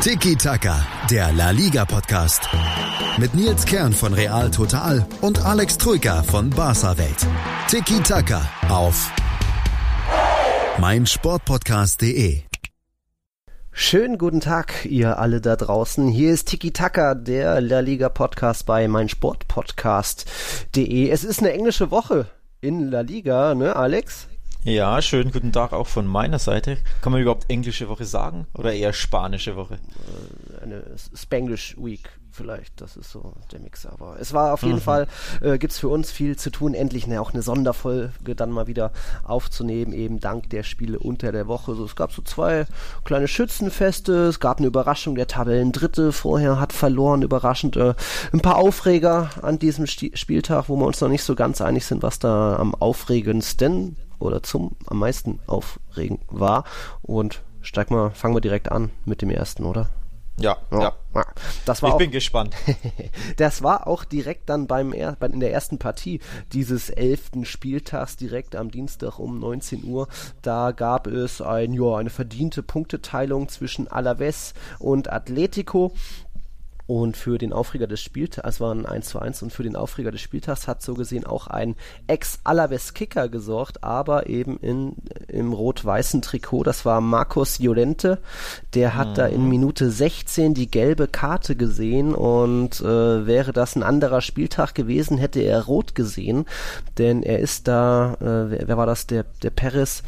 Tiki Taka, der La Liga Podcast. Mit Nils Kern von Real Total und Alex Troika von Barca Welt. Tiki Taka auf meinsportpodcast.de. Schönen guten Tag, ihr alle da draußen. Hier ist Tiki Taka, der La Liga Podcast bei meinsportpodcast.de. Es ist eine englische Woche in La Liga, ne, Alex? Ja, schönen guten Tag auch von meiner Seite. Kann man überhaupt englische Woche sagen oder eher spanische Woche? Äh, eine Spanglish Week vielleicht, das ist so der Mix. Aber es war auf jeden mhm. Fall, äh, gibt es für uns viel zu tun, endlich ne, auch eine Sonderfolge dann mal wieder aufzunehmen, eben dank der Spiele unter der Woche. So, es gab so zwei kleine Schützenfeste, es gab eine Überraschung, der Tabellendritte vorher hat verloren, überraschend äh, ein paar Aufreger an diesem Sti Spieltag, wo wir uns noch nicht so ganz einig sind, was da am aufregendsten oder zum am meisten aufregen war. Und steig mal, fangen wir direkt an mit dem ersten, oder? Ja, ja. ja. Das war ich auch, bin gespannt. das war auch direkt dann beim er, in der ersten Partie dieses elften Spieltags direkt am Dienstag um 19 Uhr. Da gab es ein, ja, eine verdiente Punkteteilung zwischen Alaves und Atletico. Und für den Aufreger des Spieltags, es war ein 1 zu 1, und für den Aufreger des Spieltags hat so gesehen auch ein Ex-Alaves-Kicker gesorgt, aber eben in, im rot-weißen Trikot. Das war Markus Jolente. Der hat mhm. da in mhm. Minute 16 die gelbe Karte gesehen und äh, wäre das ein anderer Spieltag gewesen, hätte er rot gesehen. Denn er ist da, äh, wer, wer war das, der, der Perez,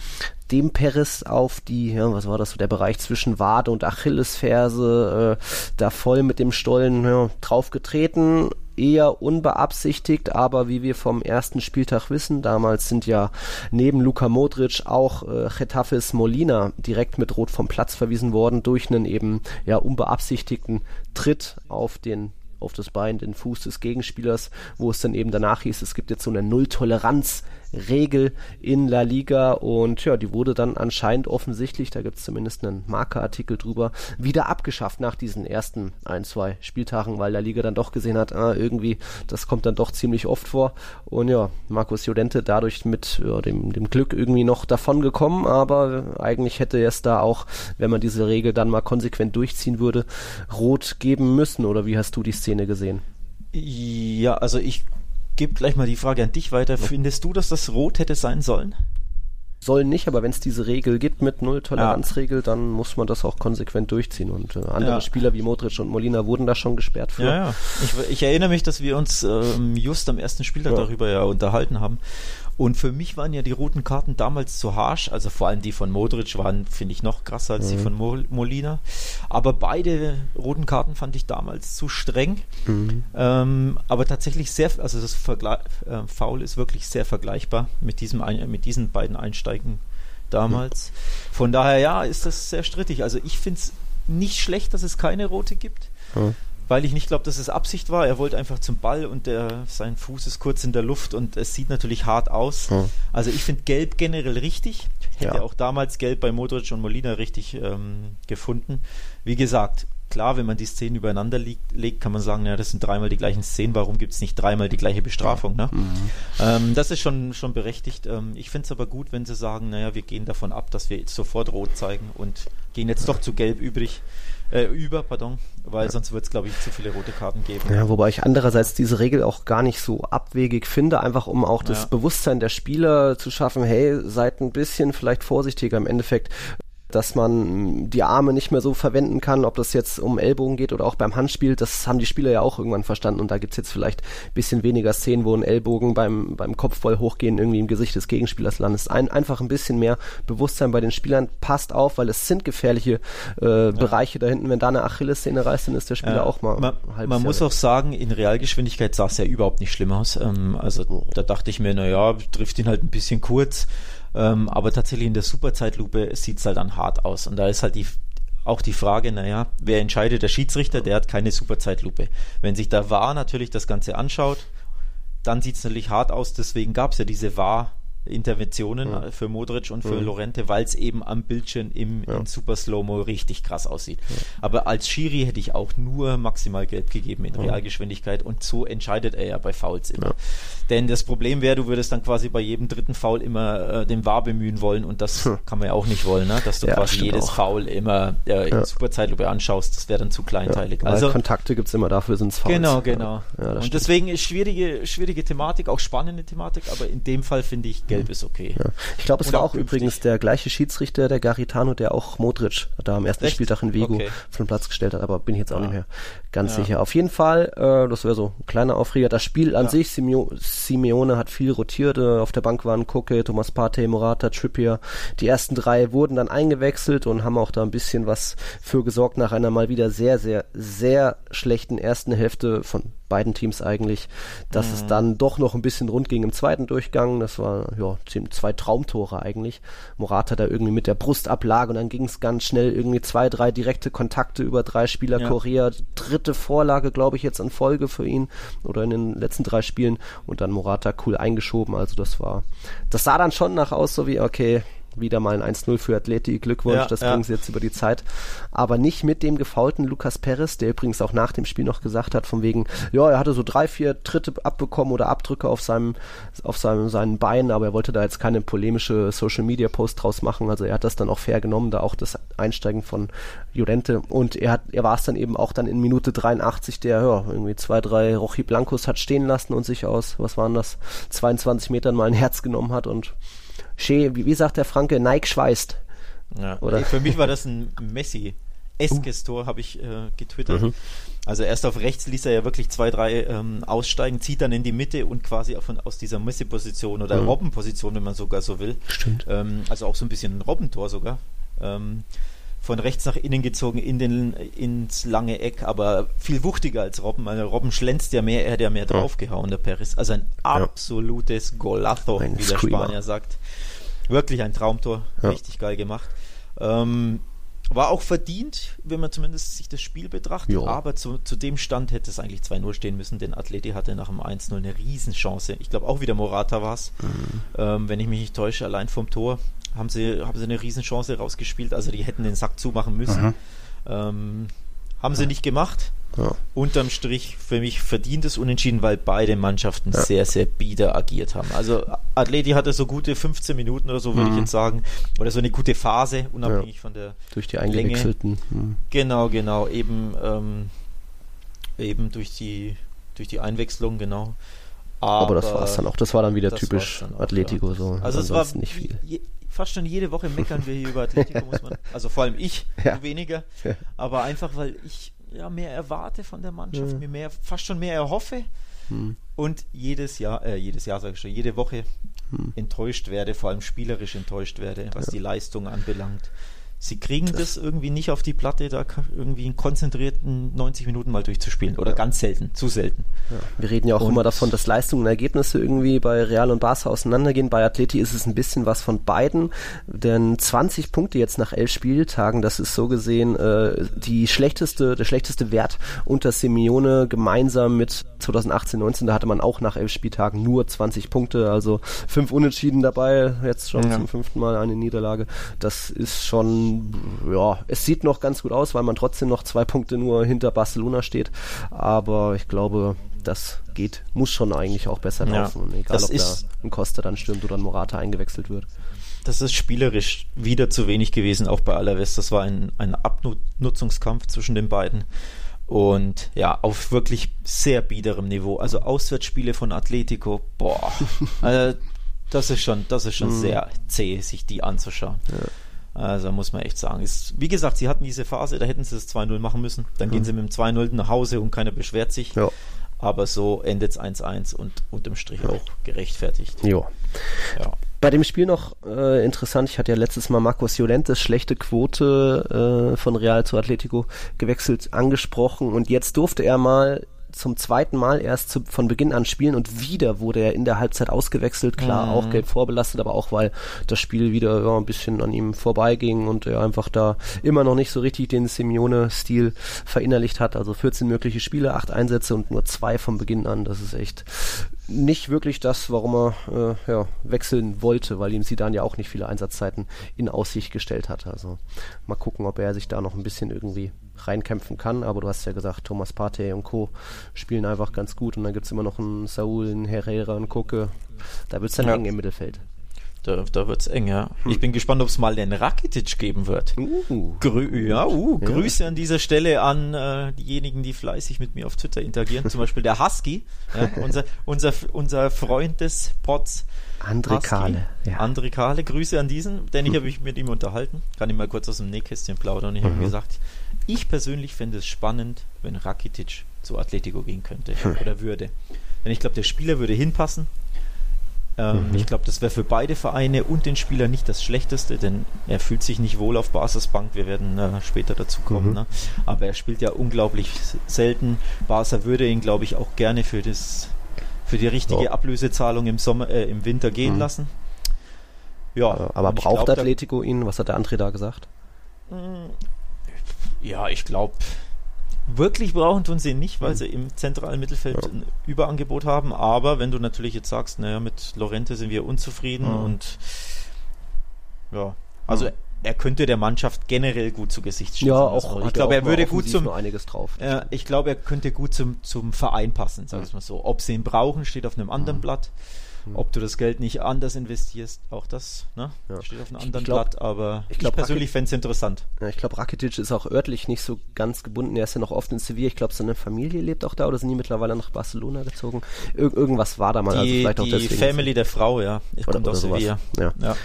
dem Peres auf die, ja, was war das so, der Bereich zwischen Wade und Achillesferse, äh, da voll mit dem Stollen ja, draufgetreten. Eher unbeabsichtigt, aber wie wir vom ersten Spieltag wissen, damals sind ja neben Luka Modric auch äh, Getafes Molina direkt mit Rot vom Platz verwiesen worden durch einen eben ja unbeabsichtigten Tritt auf den auf das Bein, den Fuß des Gegenspielers, wo es dann eben danach hieß, es gibt jetzt so eine Null-Toleranz Regel in La Liga und ja, die wurde dann anscheinend offensichtlich, da gibt es zumindest einen Markerartikel drüber, wieder abgeschafft nach diesen ersten ein, zwei Spieltagen, weil La Liga dann doch gesehen hat, ah, irgendwie, das kommt dann doch ziemlich oft vor und ja, Markus Jodente dadurch mit ja, dem, dem Glück irgendwie noch davon gekommen, aber eigentlich hätte es da auch, wenn man diese Regel dann mal konsequent durchziehen würde, rot geben müssen oder wie hast du die Szene gesehen? Ja, also ich gebe gleich mal die Frage an dich weiter. Findest du, dass das rot hätte sein sollen? Sollen nicht, aber wenn es diese Regel gibt mit Null-Toleranz-Regel, ja. dann muss man das auch konsequent durchziehen. Und äh, andere ja. Spieler wie Modric und Molina wurden da schon gesperrt für. Ja. Ich, ich erinnere mich, dass wir uns ähm, just am ersten Spieltag darüber ja unterhalten haben. Und für mich waren ja die roten Karten damals zu harsch. Also vor allem die von Modric waren, finde ich, noch krasser als mhm. die von Mo Molina. Aber beide roten Karten fand ich damals zu streng. Mhm. Ähm, aber tatsächlich sehr, also das Vergle äh, Foul ist wirklich sehr vergleichbar mit, diesem, mit diesen beiden Einsteigen damals. Mhm. Von daher, ja, ist das sehr strittig. Also ich finde es nicht schlecht, dass es keine rote gibt. Weil ich nicht glaube, dass es Absicht war. Er wollte einfach zum Ball und der, sein Fuß ist kurz in der Luft und es sieht natürlich hart aus. Hm. Also ich finde Gelb generell richtig. Hätte ja. auch damals Gelb bei Modric und Molina richtig ähm, gefunden. Wie gesagt, klar, wenn man die Szenen übereinander liegt, legt, kann man sagen, ja, das sind dreimal die gleichen Szenen, warum gibt es nicht dreimal die gleiche Bestrafung? Ne? Mhm. Ähm, das ist schon, schon berechtigt. Ähm, ich finde es aber gut, wenn sie sagen, naja, wir gehen davon ab, dass wir jetzt sofort rot zeigen und gehen jetzt doch zu gelb übrig äh, über, pardon, weil ja. sonst wird es, glaube ich, zu viele rote Karten geben. Ja, wobei ich andererseits diese Regel auch gar nicht so abwegig finde, einfach um auch das ja. Bewusstsein der Spieler zu schaffen, hey, seid ein bisschen vielleicht vorsichtiger. Im Endeffekt dass man die Arme nicht mehr so verwenden kann, ob das jetzt um Ellbogen geht oder auch beim Handspiel, das haben die Spieler ja auch irgendwann verstanden und da gibt's jetzt vielleicht ein bisschen weniger Szenen, wo ein Ellbogen beim, beim Kopfball hochgehen irgendwie im Gesicht des Gegenspielers landet. Ein, einfach ein bisschen mehr Bewusstsein bei den Spielern, passt auf, weil es sind gefährliche äh, ja. Bereiche da hinten, wenn da eine Achillessehne reißt, dann ist der Spieler ja. auch mal Man, man muss auch sagen, in Realgeschwindigkeit sah es ja überhaupt nicht schlimm aus. Ähm, also da dachte ich mir, naja, trifft ihn halt ein bisschen kurz. Ähm, aber tatsächlich in der Superzeitlupe sieht es halt dann hart aus. Und da ist halt die, auch die Frage, naja, wer entscheidet? Der Schiedsrichter, der hat keine Superzeitlupe. Wenn sich da war natürlich das Ganze anschaut, dann sieht es natürlich hart aus. Deswegen gab es ja diese War- Interventionen ja. für Modric und für ja. Lorente, weil es eben am Bildschirm im, ja. in Super Slow-Mo richtig krass aussieht. Aber als Schiri hätte ich auch nur maximal gelb gegeben in Realgeschwindigkeit und so entscheidet er ja bei Fouls immer. Denn das Problem wäre, du würdest dann quasi bei jedem dritten Foul immer äh, den VAR bemühen wollen und das hm. kann man ja auch nicht wollen, ne? dass du quasi jedes auch. Foul immer äh, in Superzeitlupe anschaust, das wäre dann zu kleinteilig. also Kontakte gibt es immer, dafür sind es Fouls. Genau, genau. und stimmt. deswegen ist schwierige, schwierige Thematik, auch spannende Thematik, aber in dem Fall finde ich, gelb ist okay. Ja. Ich glaube, es Und war auch, übrigens der gleiche Schiedsrichter, der Garitano, der auch Modric da am ersten Echt? Spieltag in Vigo okay. von Platz gestellt hat, aber bin ich jetzt auch ja. nicht mehr ganz ja. sicher. Auf jeden Fall, äh, das wäre so ein kleiner Aufreger. Das Spiel an sich, Simeo Simeone hat viel rotiert, äh, auf der Bank waren Koke, Thomas Partey, Morata, Trippier. Die ersten drei wurden dann eingewechselt und haben auch da ein bisschen was für gesorgt nach einer mal wieder sehr, sehr, sehr schlechten ersten Hälfte von beiden Teams eigentlich, dass mhm. es dann doch noch ein bisschen rund ging im zweiten Durchgang. Das war ja zwei Traumtore eigentlich. Morata da irgendwie mit der Brust ablag und dann ging es ganz schnell irgendwie zwei, drei direkte Kontakte über drei Spieler. Ja. Korea, dritte Vorlage, glaube ich, jetzt in Folge für ihn oder in den letzten drei Spielen und dann Morata cool eingeschoben. Also das war, das sah dann schon nach aus, so wie, okay, wieder mal ein 1-0 für Atleti. Glückwunsch, ja, das ja. bringen sie jetzt über die Zeit. Aber nicht mit dem gefaulten Lukas Perez, der übrigens auch nach dem Spiel noch gesagt hat, von wegen, ja, er hatte so drei, vier Tritte abbekommen oder Abdrücke auf seinem, auf seinem, seinen Beinen, aber er wollte da jetzt keine polemische Social Media Post draus machen. Also er hat das dann auch fair genommen, da auch das Einsteigen von Jurente. Und er hat, er war es dann eben auch dann in Minute 83, der, ja, irgendwie zwei, drei Rochi Blancos hat stehen lassen und sich aus, was waren das, 22 Metern mal ein Herz genommen hat und schön, wie, wie sagt der Franke, Nike schweißt. Ja, Oder? Für mich war das ein Messi. Eskes Tor habe ich äh, getwittert. Mhm. Also erst auf rechts ließ er ja wirklich zwei, drei ähm, aussteigen, zieht dann in die Mitte und quasi von, aus dieser Messi-Position oder mhm. Robbenposition, wenn man sogar so will. Stimmt. Ähm, also auch so ein bisschen ein Robbentor sogar. Ähm, von rechts nach innen gezogen in den, ins lange Eck, aber viel wuchtiger als Robben. Also Robben schlänzt ja mehr, er hat ja mehr draufgehauen, der Peris. Also ein absolutes Golazo, ein wie der Screamer. Spanier sagt. Wirklich ein Traumtor, ja. richtig geil gemacht. Ähm, war auch verdient, wenn man zumindest sich das Spiel betrachtet, jo. aber zu, zu dem Stand hätte es eigentlich 2-0 stehen müssen, denn Atleti hatte nach dem 1-0 eine Riesenchance. Ich glaube auch wieder Morata war es, mhm. ähm, wenn ich mich nicht täusche, allein vom Tor haben sie, haben sie eine Riesenchance rausgespielt. Also die hätten den Sack zumachen müssen. Ähm, haben sie nicht gemacht. Ja. Unterm Strich für mich verdientes Unentschieden, weil beide Mannschaften ja. sehr, sehr bieder agiert haben. Also Atleti hatte so gute 15 Minuten oder so, würde mhm. ich jetzt sagen. Oder so eine gute Phase, unabhängig ja. von der Durch die eingewechselten. Mhm. Genau, genau. Eben, ähm, eben durch die, durch die Einwechslung, genau. Aber, Aber das war es dann auch. Das war dann wieder typisch dann auch, Atletico so. Also es war nicht viel. Fast schon jede Woche meckern wir hier über Atletico, muss man. Also vor allem ich, ja. weniger. Aber einfach, weil ich ja mehr erwarte von der Mannschaft, mhm. mir mehr, fast schon mehr erhoffe mhm. und jedes Jahr, äh, jedes Jahr sage ich schon, jede Woche mhm. enttäuscht werde, vor allem spielerisch enttäuscht werde, was ja. die Leistung anbelangt sie kriegen das, das, irgendwie nicht auf die Platte, da irgendwie in konzentrierten 90 Minuten mal durchzuspielen. Oder ja. ganz selten, zu selten. Ja. Wir reden ja auch und immer davon, dass Leistungen und Ergebnisse irgendwie bei Real und Barca auseinandergehen. Bei Atleti ist es ein bisschen was von beiden, denn 20 Punkte jetzt nach elf Spieltagen, das ist so gesehen äh, die schlechteste, der schlechteste Wert unter Simeone gemeinsam mit 2018, 19. Da hatte man auch nach elf Spieltagen nur 20 Punkte, also fünf Unentschieden dabei, jetzt schon ja. zum fünften Mal eine Niederlage. Das ist schon ja, es sieht noch ganz gut aus, weil man trotzdem noch zwei Punkte nur hinter Barcelona steht. Aber ich glaube, das geht, muss schon eigentlich auch besser laufen. Ja, egal, ob da ein Costa dann stimmt oder ein Morata eingewechselt wird. Das ist spielerisch wieder zu wenig gewesen, auch bei Alaves. Das war ein, ein Abnutzungskampf zwischen den beiden. Und ja, auf wirklich sehr biederem Niveau. Also Auswärtsspiele von Atletico, boah. also das ist schon, das ist schon mhm. sehr zäh, sich die anzuschauen. Ja. Also muss man echt sagen. Ist, wie gesagt, sie hatten diese Phase, da hätten sie das 2-0 machen müssen. Dann mhm. gehen sie mit dem 2-0 nach Hause und keiner beschwert sich. Ja. Aber so endet es 1-1 und unterm Strich ja. auch gerechtfertigt. Jo. Ja. Bei dem Spiel noch äh, interessant, ich hatte ja letztes Mal Marcos Llorentes schlechte Quote äh, von Real zu Atletico gewechselt angesprochen und jetzt durfte er mal zum zweiten Mal erst zu, von Beginn an spielen und wieder wurde er in der Halbzeit ausgewechselt. Klar, mhm. auch gelb vorbelastet, aber auch weil das Spiel wieder ja, ein bisschen an ihm vorbeiging und er einfach da immer noch nicht so richtig den Simeone-Stil verinnerlicht hat. Also 14 mögliche Spiele, 8 Einsätze und nur zwei von Beginn an. Das ist echt nicht wirklich das, warum er äh, ja, wechseln wollte, weil ihm Sidan ja auch nicht viele Einsatzzeiten in Aussicht gestellt hat. Also mal gucken, ob er sich da noch ein bisschen irgendwie reinkämpfen kann. Aber du hast ja gesagt, Thomas Partey und Co. spielen einfach ganz gut und dann gibt es immer noch einen Saul, einen Herrera, einen Koke. Da wird es dann ja. eng im Mittelfeld. Da, da wird es eng, ja. Hm. Ich bin gespannt, ob es mal den Rakitic geben wird. Uh. Grü ja, uh, ja. Grüße an dieser Stelle an äh, diejenigen, die fleißig mit mir auf Twitter interagieren. Zum Beispiel der Husky, ja, unser, unser, unser Freund des Pots. André Kahle. Ja. André Kahle, Grüße an diesen, denn ich habe mich mit ihm unterhalten. Kann ich mal kurz aus dem Nähkästchen plaudern. Und ich mhm. habe gesagt, ich persönlich fände es spannend, wenn Rakitic zu Atletico gehen könnte hm. oder würde. Denn ich glaube, der Spieler würde hinpassen. Ähm, mhm. Ich glaube, das wäre für beide Vereine und den Spieler nicht das Schlechteste, denn er fühlt sich nicht wohl auf Basisbank. Wir werden äh, später dazu kommen. Mhm. Ne? Aber er spielt ja unglaublich selten. Barca würde ihn, glaube ich, auch gerne für das für die richtige ja. Ablösezahlung im Sommer, äh, im Winter gehen mhm. lassen. Ja, aber braucht glaub, Atletico ihn? Was hat der André da gesagt? Ja, ich glaube, wirklich brauchen tun sie ihn nicht, weil mhm. sie im zentralen Mittelfeld ja. ein Überangebot haben. Aber wenn du natürlich jetzt sagst, naja, mit Lorente sind wir unzufrieden mhm. und ja, also mhm. er könnte der Mannschaft generell gut zu Gesicht stehen. Ja, auch. Ich glaube, er würde gut zum. einiges drauf. Äh, ich glaube, er könnte gut zum, zum Verein passen, sagen wir mhm. mal so. Ob sie ihn brauchen, steht auf einem anderen mhm. Blatt. Hm. Ob du das Geld nicht anders investierst, auch das ne? Ja. steht auf einem anderen glaub, Blatt, aber ich, glaub, ich persönlich fände es interessant. Ja, ich glaube, Rakitic ist auch örtlich nicht so ganz gebunden. Er ist ja noch oft in Sevilla. Ich glaube, seine Familie lebt auch da oder sind die mittlerweile nach Barcelona gezogen? Ir irgendwas war da mal. Die, also vielleicht auch die deswegen Family der Frau, ja. Ich komme aus Sevilla. Ja. ja.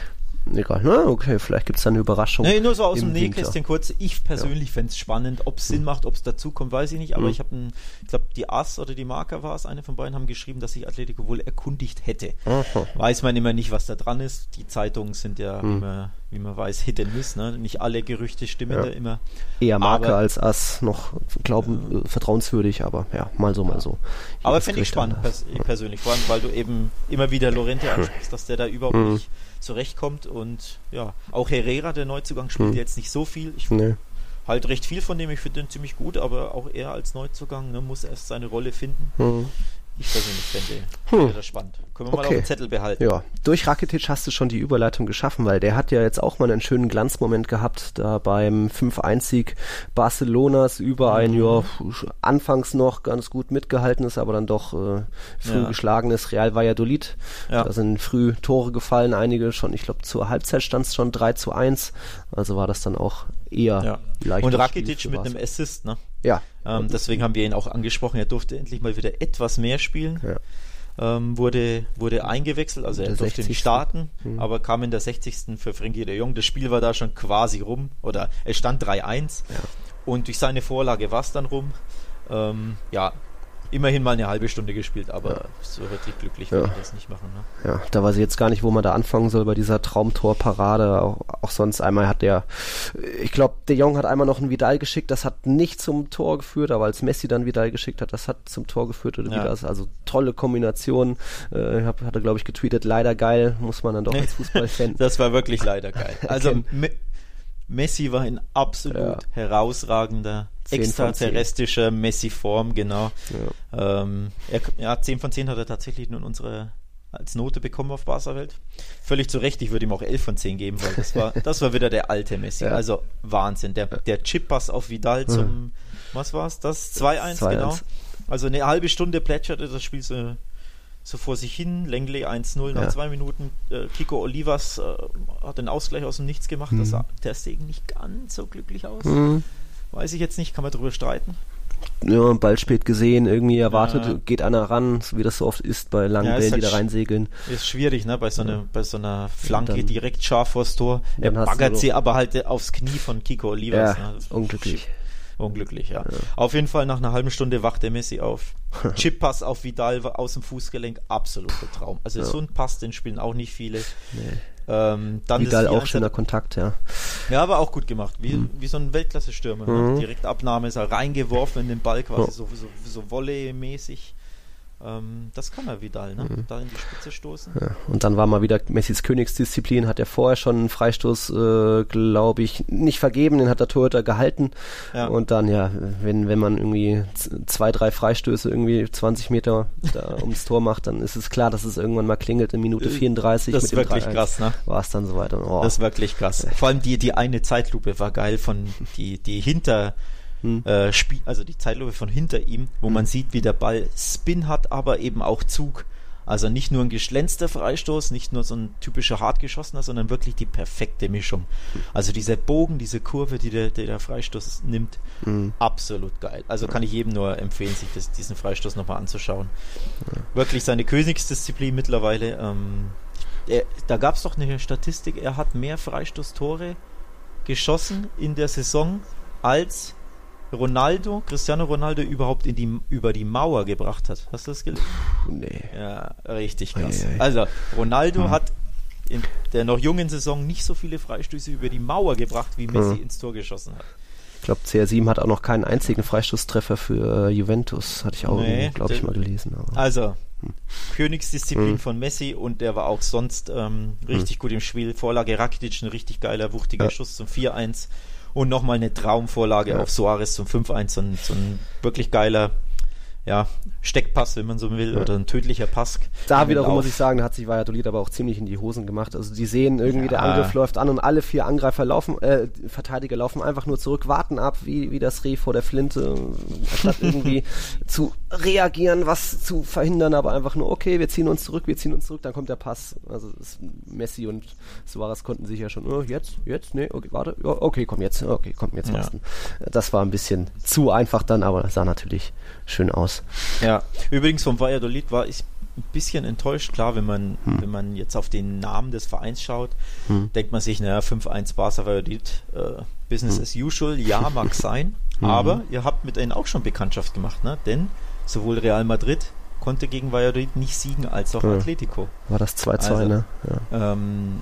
Egal, na, okay, vielleicht gibt es da eine Überraschung. Nee, nur so aus dem Nähkästchen kurz. Ich persönlich ja. fände es spannend. Ob es Sinn hm. macht, ob es dazu kommt, weiß ich nicht. Aber hm. ich habe, ich glaube, die Ass oder die Marker war es, eine von beiden haben geschrieben, dass sich Atletico wohl erkundigt hätte. Aha. Weiß man immer nicht, was da dran ist. Die Zeitungen sind ja hm. immer, wie man weiß, Hit and Miss. Ne? Nicht alle Gerüchte stimmen ja. da immer. Eher Marker aber, als Ass noch glauben, äh, vertrauenswürdig, aber ja, mal so, mal so. Jedes aber finde ich spannend, pers persönlich. Vor allem, weil du eben immer wieder Lorente ansprichst, dass der da überhaupt hm. nicht zurechtkommt. Und ja, auch Herrera, der Neuzugang, spielt hm. jetzt nicht so viel. Ich nee. halt recht viel von dem, ich finde den ziemlich gut, aber auch er als Neuzugang ne, muss erst seine Rolle finden. Hm. Ich persönlich fände hm. das spannend. Können wir okay. mal auf dem Zettel behalten. Ja, durch Rakitic hast du schon die Überleitung geschaffen, weil der hat ja jetzt auch mal einen schönen Glanzmoment gehabt, da beim 5-1-Sieg Barcelonas über ein mhm. Jahr anfangs noch ganz gut mitgehalten ist, aber dann doch äh, früh ja. geschlagenes Real Valladolid. Ja. Da sind früh Tore gefallen, einige schon, ich glaube zur Halbzeit stand es schon 3 zu 1, also war das dann auch eher ja. leicht. Und Rakitic mit einem Assist, ne? Ja. Ähm, deswegen haben wir ihn auch angesprochen, er durfte endlich mal wieder etwas mehr spielen. Ja ähm, wurde, wurde eingewechselt, also er durfte 60. nicht starten, mhm. aber kam in der 60. für Frenkie de Jong. Das Spiel war da schon quasi rum, oder es stand 3-1 ja. und durch seine Vorlage war es dann rum. Ähm, ja, immerhin mal eine halbe Stunde gespielt, aber ja. so wirklich glücklich würde ich das nicht machen. Ne? Ja, da weiß ich jetzt gar nicht, wo man da anfangen soll bei dieser Traumtorparade. Auch, auch sonst einmal hat der, ich glaube, der Jong hat einmal noch ein Vidal geschickt, das hat nicht zum Tor geführt, aber als Messi dann Vidal geschickt hat, das hat zum Tor geführt oder ja. wieder. Also tolle Kombination. Äh, hab, hatte, glaube ich, getweetet, leider geil, muss man dann doch als Fußballfan. das war wirklich leider geil. Also Messi war in absolut ja. herausragender extraterrestrischer Messi-Form, genau. Ja. Ähm, er, ja, 10 von 10 hat er tatsächlich nun unsere als Note bekommen auf Barca-Welt. Völlig zu Recht, ich würde ihm auch 11 von 10 geben, weil das war, das war wieder der alte Messi. Ja. Also Wahnsinn. Der, der Chip-Pass auf Vidal zum, was war's, das? 2-1, genau. Also eine halbe Stunde plätscherte das Spiel so, so vor sich hin. Lenglet 1-0 nach ja. zwei Minuten. Äh, Kiko Olivas äh, hat den Ausgleich aus dem Nichts gemacht. Mhm. Das sah der Segen nicht ganz so glücklich aus. Mhm. Weiß ich jetzt nicht, kann man darüber streiten. Ja, Ball spät gesehen, irgendwie erwartet, ja. geht einer ran, wie das so oft ist bei langen ja, Bällen, halt die da reinsegeln. Ist schwierig, ne, bei so, ja. bei so einer Flanke dann, direkt scharf vors Tor. Er baggert sie aber halt aufs Knie von Kiko Olivas. Ja, ne? unglücklich. Unglücklich, ja. ja. Auf jeden Fall nach einer halben Stunde wacht der Messi auf. Chip-Pass auf Vidal aus dem Fußgelenk, absoluter Traum. Also ja. so ein Pass, den spielen auch nicht viele. Nee. Ähm, dann Vidal auch schöner Kontakt, ja. Ja, aber auch gut gemacht. Wie, mhm. wie so ein Weltklasse-Stürmer. Mhm. Direkt Abnahme ist er reingeworfen in den Ball, quasi ja. so, so, so Volley-mäßig. Ähm, das kann er Vidal, ne? Mhm. Da in die Spitze stoßen. Ja, und dann war mal wieder Messis Königsdisziplin, hat er vorher schon einen Freistoß, äh, glaube ich, nicht vergeben, den hat der Torhüter gehalten. Ja. Und dann, ja, wenn, wenn man irgendwie zwei, drei Freistöße irgendwie 20 Meter da ums Tor macht, dann ist es klar, dass es irgendwann mal klingelt in Minute 34. Äh, das ist wirklich krass, ne? War es dann soweit. Oh. Das ist wirklich krass. Vor allem die, die eine Zeitlupe war geil von die, die hinter hm. äh, Spiel, also die Zeitlupe von hinter ihm, wo hm. man sieht, wie der Ball Spin hat, aber eben auch Zug. Also nicht nur ein geschlänzter Freistoß, nicht nur so ein typischer hartgeschossener, sondern wirklich die perfekte Mischung. Also dieser Bogen, diese Kurve, die der, die der Freistoß nimmt, mhm. absolut geil. Also kann ich jedem nur empfehlen, sich das, diesen Freistoß nochmal anzuschauen. Ja. Wirklich seine Königsdisziplin mittlerweile. Ähm, er, da gab es doch eine Statistik, er hat mehr Freistoßtore geschossen in der Saison als Ronaldo, Cristiano Ronaldo überhaupt in die, über die Mauer gebracht hat. Hast du das gelesen? Nee. Ja, richtig krass. Ei, ei. Also, Ronaldo hm. hat in der noch jungen Saison nicht so viele Freistöße über die Mauer gebracht, wie Messi hm. ins Tor geschossen hat. Ich glaube, CR7 hat auch noch keinen einzigen Freistoßtreffer für äh, Juventus, hatte ich auch, nee, glaube ich, mal gelesen. Aber. Also, hm. Königsdisziplin hm. von Messi und der war auch sonst ähm, richtig hm. gut im Spiel. Vorlage Rakitic, ein richtig geiler, wuchtiger ja. Schuss zum 4-1 und nochmal eine Traumvorlage ja. auf Soares zum 5-1, so ein, so ein wirklich geiler ja, Steckpass, wenn man so will, ja. oder ein tödlicher Pass. Da wiederum muss ich sagen, hat sich Valladolid aber auch ziemlich in die Hosen gemacht. Also die sehen irgendwie, ja. der Angriff läuft an und alle vier Angreifer laufen, äh, Verteidiger laufen einfach nur zurück, warten ab, wie, wie das Reh vor der Flinte, statt irgendwie zu reagieren, was zu verhindern, aber einfach nur, okay, wir ziehen uns zurück, wir ziehen uns zurück, dann kommt der Pass. Also Messi und Suarez konnten sich ja schon, oh, jetzt, jetzt, nee, okay, warte, okay, komm jetzt, okay, komm jetzt, ja. Das war ein bisschen zu einfach dann, aber sah natürlich schön aus. Ja, übrigens vom Valladolid war ich ein bisschen enttäuscht. Klar, wenn man, hm. wenn man jetzt auf den Namen des Vereins schaut, hm. denkt man sich, naja, 5-1 Barca Valladolid, äh, Business hm. as usual, ja, mag sein, hm. aber ihr habt mit denen auch schon Bekanntschaft gemacht, ne? Denn sowohl Real Madrid konnte gegen Valladolid nicht siegen, als auch ja. Atletico. War das 2-2, also, ne? Ja. Ähm,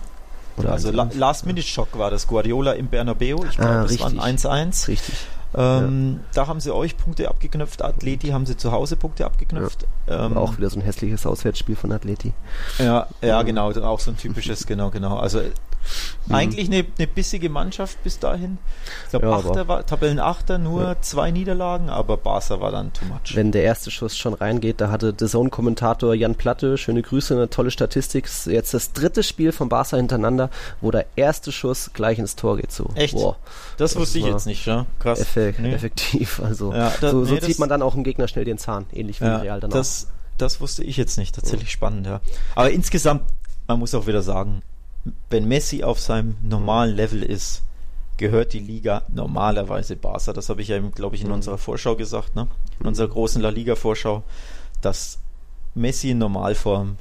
also Last-Minute-Schock war das Guardiola im Bernabeu. Ich glaube, ah, das war ein 1-1. Richtig. Ähm, ja. Da haben sie euch Punkte abgeknöpft, Atleti haben sie zu Hause Punkte abgeknöpft. Ja. Ähm, auch wieder so ein hässliches Auswärtsspiel von Atleti. Ja, ja, genau, auch so ein typisches, genau, genau. Also Mhm. Eigentlich eine, eine bissige Mannschaft bis dahin. Ich glaube, ja, Achter war, Tabellenachter, nur ja. zwei Niederlagen, aber Barca war dann too much. Wenn der erste Schuss schon reingeht, da hatte der Zone-Kommentator Jan Platte, schöne Grüße, eine tolle Statistik. Jetzt das dritte Spiel von Barca hintereinander, wo der erste Schuss gleich ins Tor geht. So. Echt? Boah, das, das wusste ich jetzt nicht, ja? Krass. Effekt, nee. Effektiv. Also ja, da, so, so nee, zieht man dann auch im Gegner schnell den Zahn, ähnlich wie ja, Real dann das, auch. Das wusste ich jetzt nicht, tatsächlich spannend, ja. Aber insgesamt, man muss auch wieder sagen, wenn Messi auf seinem normalen Level ist, gehört die Liga normalerweise Barca. Das habe ich ja, glaube ich, in mhm. unserer Vorschau gesagt, ne? in unserer großen La Liga-Vorschau, dass Messi in Normalform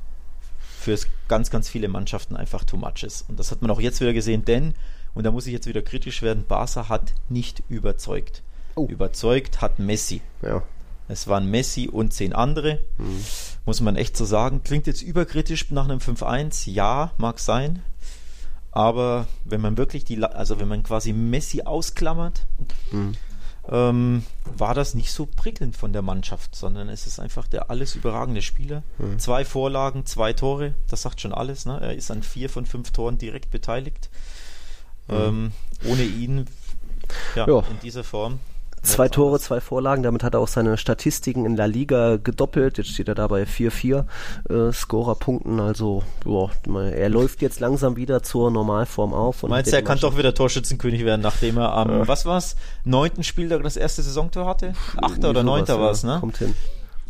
für ganz, ganz viele Mannschaften einfach too much ist. Und das hat man auch jetzt wieder gesehen, denn, und da muss ich jetzt wieder kritisch werden, Barca hat nicht überzeugt. Oh. Überzeugt hat Messi. Ja. Es waren Messi und zehn andere. Mhm. Muss man echt so sagen. Klingt jetzt überkritisch nach einem 5-1. Ja, mag sein. Aber wenn man wirklich die, also wenn man quasi Messi ausklammert, mhm. ähm, war das nicht so prickelnd von der Mannschaft, sondern es ist einfach der alles überragende Spieler. Mhm. Zwei Vorlagen, zwei Tore, das sagt schon alles. Ne? Er ist an vier von fünf Toren direkt beteiligt. Mhm. Ähm, ohne ihn ja, in dieser Form Zwei Tore, zwei Vorlagen, damit hat er auch seine Statistiken in La Liga gedoppelt. Jetzt steht er da bei 4-4 äh, Scorerpunkten. Also, boah, er läuft jetzt langsam wieder zur Normalform auf. Meinst du, er kann doch wieder Torschützenkönig werden, nachdem er am, ja. was war's, neunten Spieltag das erste Saisontor hatte? Achter oder neunter ja, war's, ne? Kommt hin.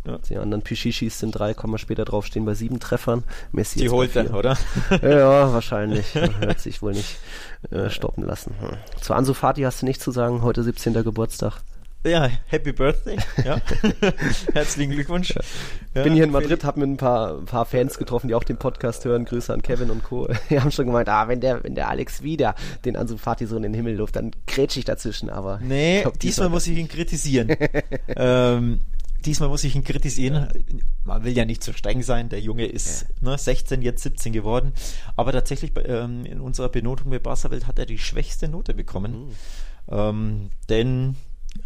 Ja. Die anderen Pichichis sind drei, kommen wir später drauf stehen bei sieben Treffern. Messi Die holt er, oder? ja, wahrscheinlich. Hört sich wohl nicht äh, stoppen lassen. Hm. Zu Ansu Fati hast du nichts zu sagen, heute 17. Geburtstag. Ja, Happy Birthday. Ja. Herzlichen Glückwunsch. Ja. Ja, Bin hier in Madrid, habe mit ein paar, ein paar Fans getroffen, die auch den Podcast hören. Grüße an Kevin und Co. Die haben schon gemeint, ah, wenn der, wenn der Alex wieder den Ansu Fati so in den Himmel luft, dann grätsch ich dazwischen. Aber nee, glaub, diesmal muss ich ihn kritisieren. ähm, diesmal muss ich ihn kritisieren. Man will ja nicht zu streng sein. Der Junge ist ja. ne, 16, jetzt 17 geworden. Aber tatsächlich ähm, in unserer Benotung bei Barca Welt hat er die schwächste Note bekommen. Mhm. Ähm, denn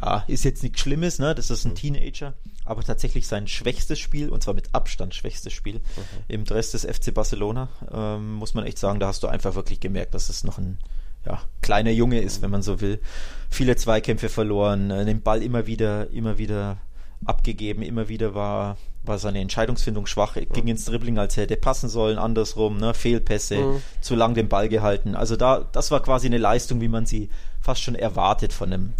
ja, ist jetzt nichts Schlimmes, ne? Das ist ein Teenager, aber tatsächlich sein schwächstes Spiel, und zwar mit Abstand schwächstes Spiel mhm. im Dress des FC Barcelona, ähm, muss man echt sagen, da hast du einfach wirklich gemerkt, dass es noch ein ja, kleiner Junge ist, wenn man so will. Viele Zweikämpfe verloren, äh, den Ball immer wieder, immer wieder abgegeben, immer wieder war, war seine Entscheidungsfindung schwach, ging ins Dribbling, als hätte passen sollen, andersrum, ne, Fehlpässe, mhm. zu lang den Ball gehalten. Also da, das war quasi eine Leistung, wie man sie fast schon erwartet von einem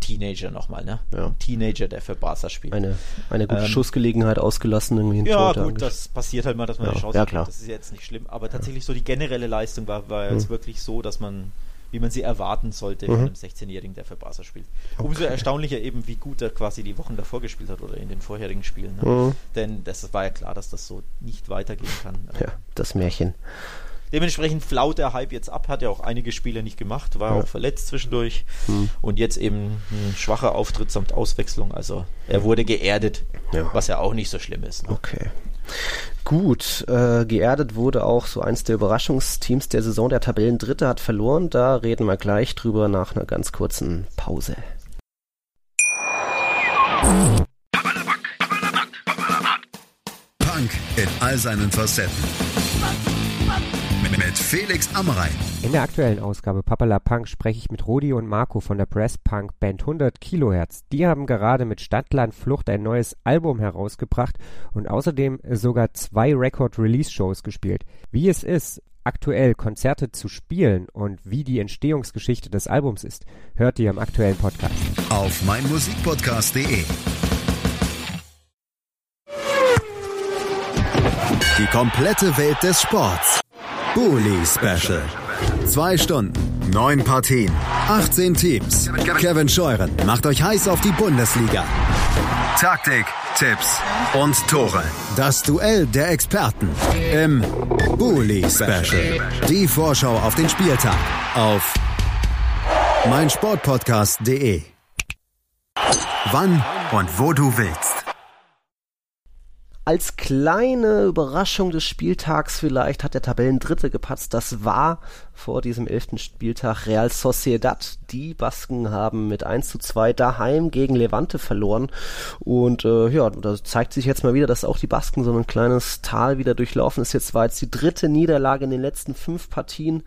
Teenager nochmal, ne? Ja. Teenager, der für Barca spielt. Eine, eine gute ähm, Schussgelegenheit ausgelassen irgendwie. Ja, gut, das passiert halt mal, dass man ja, eine Chance ja, klar. Das ist jetzt nicht schlimm. Aber tatsächlich so die generelle Leistung war, war jetzt mhm. wirklich so, dass man, wie man sie erwarten sollte mhm. von einem 16-Jährigen, der für Barca spielt. Okay. Umso erstaunlicher eben, wie gut er quasi die Wochen davor gespielt hat oder in den vorherigen Spielen. Ne? Mhm. Denn das war ja klar, dass das so nicht weitergehen kann. Ja, das Märchen. Dementsprechend flaut der Hype jetzt ab, hat ja auch einige Spiele nicht gemacht, war ja. auch verletzt zwischendurch hm. und jetzt eben ein schwacher Auftritt samt Auswechslung. Also er wurde geerdet, ja. was ja auch nicht so schlimm ist. Ne? Okay. Gut, äh, geerdet wurde auch so eins der Überraschungsteams der Saison. Der Tabellendritte hat verloren. Da reden wir gleich drüber nach einer ganz kurzen Pause. Punk in all seinen Facetten mit Felix Amrein. In der aktuellen Ausgabe Papala Punk spreche ich mit Rodi und Marco von der Brass Punk Band 100 Kilohertz. Die haben gerade mit Stadtland Flucht ein neues Album herausgebracht und außerdem sogar zwei Record-Release-Shows gespielt. Wie es ist, aktuell Konzerte zu spielen und wie die Entstehungsgeschichte des Albums ist, hört ihr im aktuellen Podcast. Auf meinmusikpodcast.de Die komplette Welt des Sports. Bully Special. Zwei Stunden, neun Partien, 18 Teams. Kevin Scheuren macht euch heiß auf die Bundesliga. Taktik, Tipps und Tore. Das Duell der Experten im Bully Special. Die Vorschau auf den Spieltag auf meinsportpodcast.de. Wann und wo du willst. Als kleine Überraschung des Spieltags vielleicht hat der Tabellendritte gepatzt. Das war vor diesem elften Spieltag Real Sociedad. Die Basken haben mit 1 zu 2 daheim gegen Levante verloren. Und äh, ja, da zeigt sich jetzt mal wieder, dass auch die Basken so ein kleines Tal wieder durchlaufen ist. Jetzt war jetzt die dritte Niederlage in den letzten fünf Partien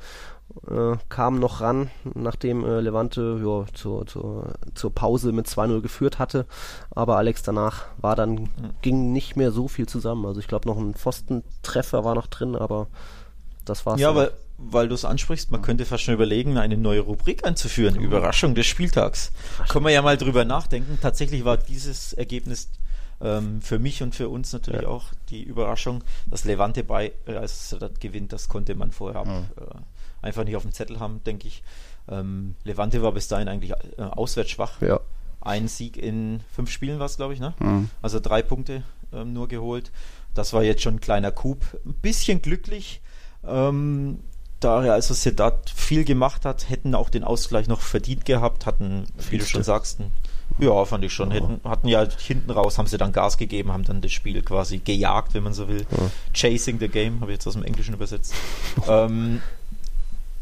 äh, kam noch ran, nachdem äh, Levante ja, zur, zur, zur Pause mit 2-0 geführt hatte. Aber Alex danach war dann, mhm. ging nicht mehr so viel zusammen. Also ich glaube noch ein Pfostentreffer war noch drin, aber das war's. Ja, weil, weil du es ansprichst, man könnte fast schon überlegen, eine neue Rubrik einzuführen. Mhm. Überraschung des Spieltags. Können wir ja mal drüber nachdenken. Tatsächlich war dieses Ergebnis ähm, für mich und für uns natürlich ja. auch die Überraschung, dass Levante bei Real Sociedad gewinnt. Das konnte man vorher mhm. äh, einfach nicht auf dem Zettel haben, denke ich. Ähm, Levante war bis dahin eigentlich äh, auswärts schwach. Ja. Ein Sieg in fünf Spielen war es, glaube ich, ne? Mhm. Also drei Punkte ähm, nur geholt. Das war jetzt schon ein kleiner Coup. Ein bisschen glücklich. Ähm, da also Sedat viel gemacht hat, hätten auch den Ausgleich noch verdient gehabt, hatten, wie du schon sagst, ein, ja, fand ich schon, hätten, hatten ja hinten raus, haben sie dann Gas gegeben, haben dann das Spiel quasi gejagt, wenn man so will. Ja. Chasing the Game, habe ich jetzt aus dem Englischen übersetzt. ähm,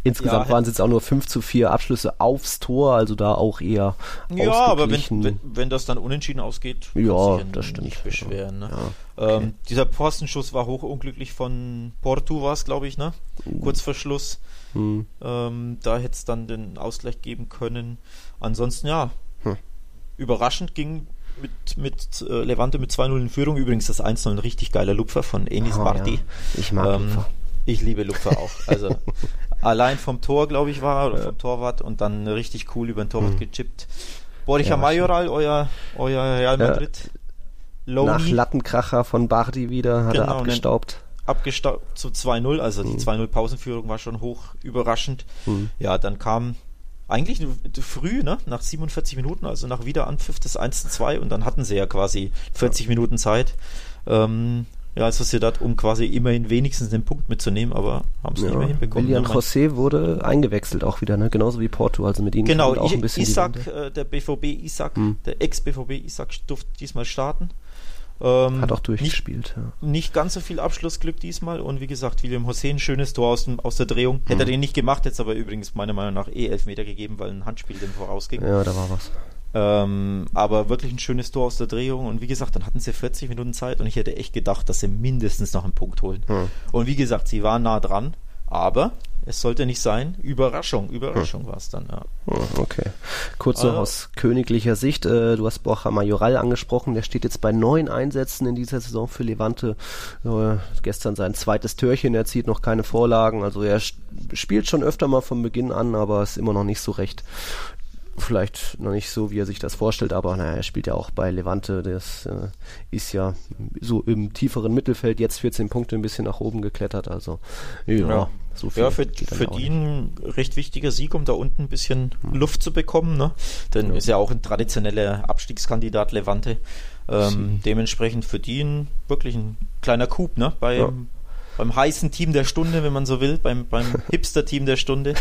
Insgesamt ja, waren es jetzt auch nur 5 zu 4 Abschlüsse aufs Tor, also da auch eher Ja, aber wenn, wenn, wenn, das dann unentschieden ausgeht, ja, das stimmt. nicht beschweren. Ne? Ja, okay. ähm, dieser Postenschuss war hochunglücklich von Porto, war es, glaube ich, ne? Uh. Kurz vor Schluss. Hm. Ähm, da hätte es dann den Ausgleich geben können. Ansonsten, ja. Überraschend ging mit, mit äh, Levante mit 2-0 in Führung. Übrigens das 1-0 ein richtig geiler Lupfer von Enis oh, Marti. Ja. Ich mag ähm, Lupfer. Ich liebe Lupfer auch. Also allein vom Tor, glaube ich, war oder vom Torwart und dann richtig cool über den Torwart mhm. gechippt. Borja ja, Majoral, euer, euer Real Madrid. Ja, nach Lattenkracher von Bardi wieder hat genau, er abgestaubt. Abgestaubt zu 2-0, also mhm. die 2-0 Pausenführung war schon hoch überraschend. Mhm. Ja, dann kam eigentlich früh, ne, nach 47 Minuten, also nach Wiederanpfiff des 1-2 und dann hatten sie ja quasi 40 ja. Minuten Zeit. Ähm, ja, Sociedad, um quasi immerhin wenigstens den Punkt mitzunehmen, aber haben es ja. nicht mehr hinbekommen. William ne? José wurde eingewechselt auch wieder, ne? genauso wie Porto, also mit ihnen genau, auch ein bisschen Isaac, äh, der BVB Isaac, hm. der Ex-BVB Isaac durfte diesmal starten. Ähm, Hat auch durchgespielt. Nicht, ja. nicht ganz so viel Abschlussglück diesmal und wie gesagt, William José ein schönes Tor aus, dem, aus der Drehung. Hätte hm. er den nicht gemacht, jetzt aber übrigens meiner Meinung nach eh Elfmeter gegeben, weil ein Handspiel dem vorausging. Ja, da war was. Ähm, aber wirklich ein schönes Tor aus der Drehung. Und wie gesagt, dann hatten sie 40 Minuten Zeit und ich hätte echt gedacht, dass sie mindestens noch einen Punkt holen. Hm. Und wie gesagt, sie waren nah dran, aber es sollte nicht sein. Überraschung, Überraschung hm. war es dann, ja. Hm, okay. Kurz noch also, aus königlicher Sicht, äh, du hast Borja Majoral angesprochen, der steht jetzt bei neun Einsätzen in dieser Saison für Levante. Äh, gestern sein zweites Törchen, er zieht noch keine Vorlagen, also er spielt schon öfter mal von Beginn an, aber ist immer noch nicht so recht vielleicht noch nicht so, wie er sich das vorstellt, aber naja, er spielt ja auch bei Levante, das äh, ist ja so im tieferen Mittelfeld, jetzt 14 Punkte ein bisschen nach oben geklettert, also ja, ja. so viel. Ja, für, für die ein recht wichtiger Sieg, um da unten ein bisschen hm. Luft zu bekommen, ne? denn ja. ist ja auch ein traditioneller Abstiegskandidat Levante, ähm, dementsprechend für die ein, wirklich ein kleiner Coup, ne? Bei, ja beim heißen Team der Stunde, wenn man so will, beim, beim Hipster-Team der Stunde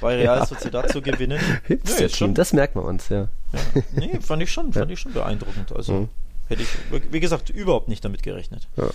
bei Real ja. Sociedad zu gewinnen. Hipster-Team, das merkt man uns, ja. ja. Nee, fand ich schon, fand ich schon beeindruckend. Also mhm. hätte ich, wie gesagt, überhaupt nicht damit gerechnet. Ja.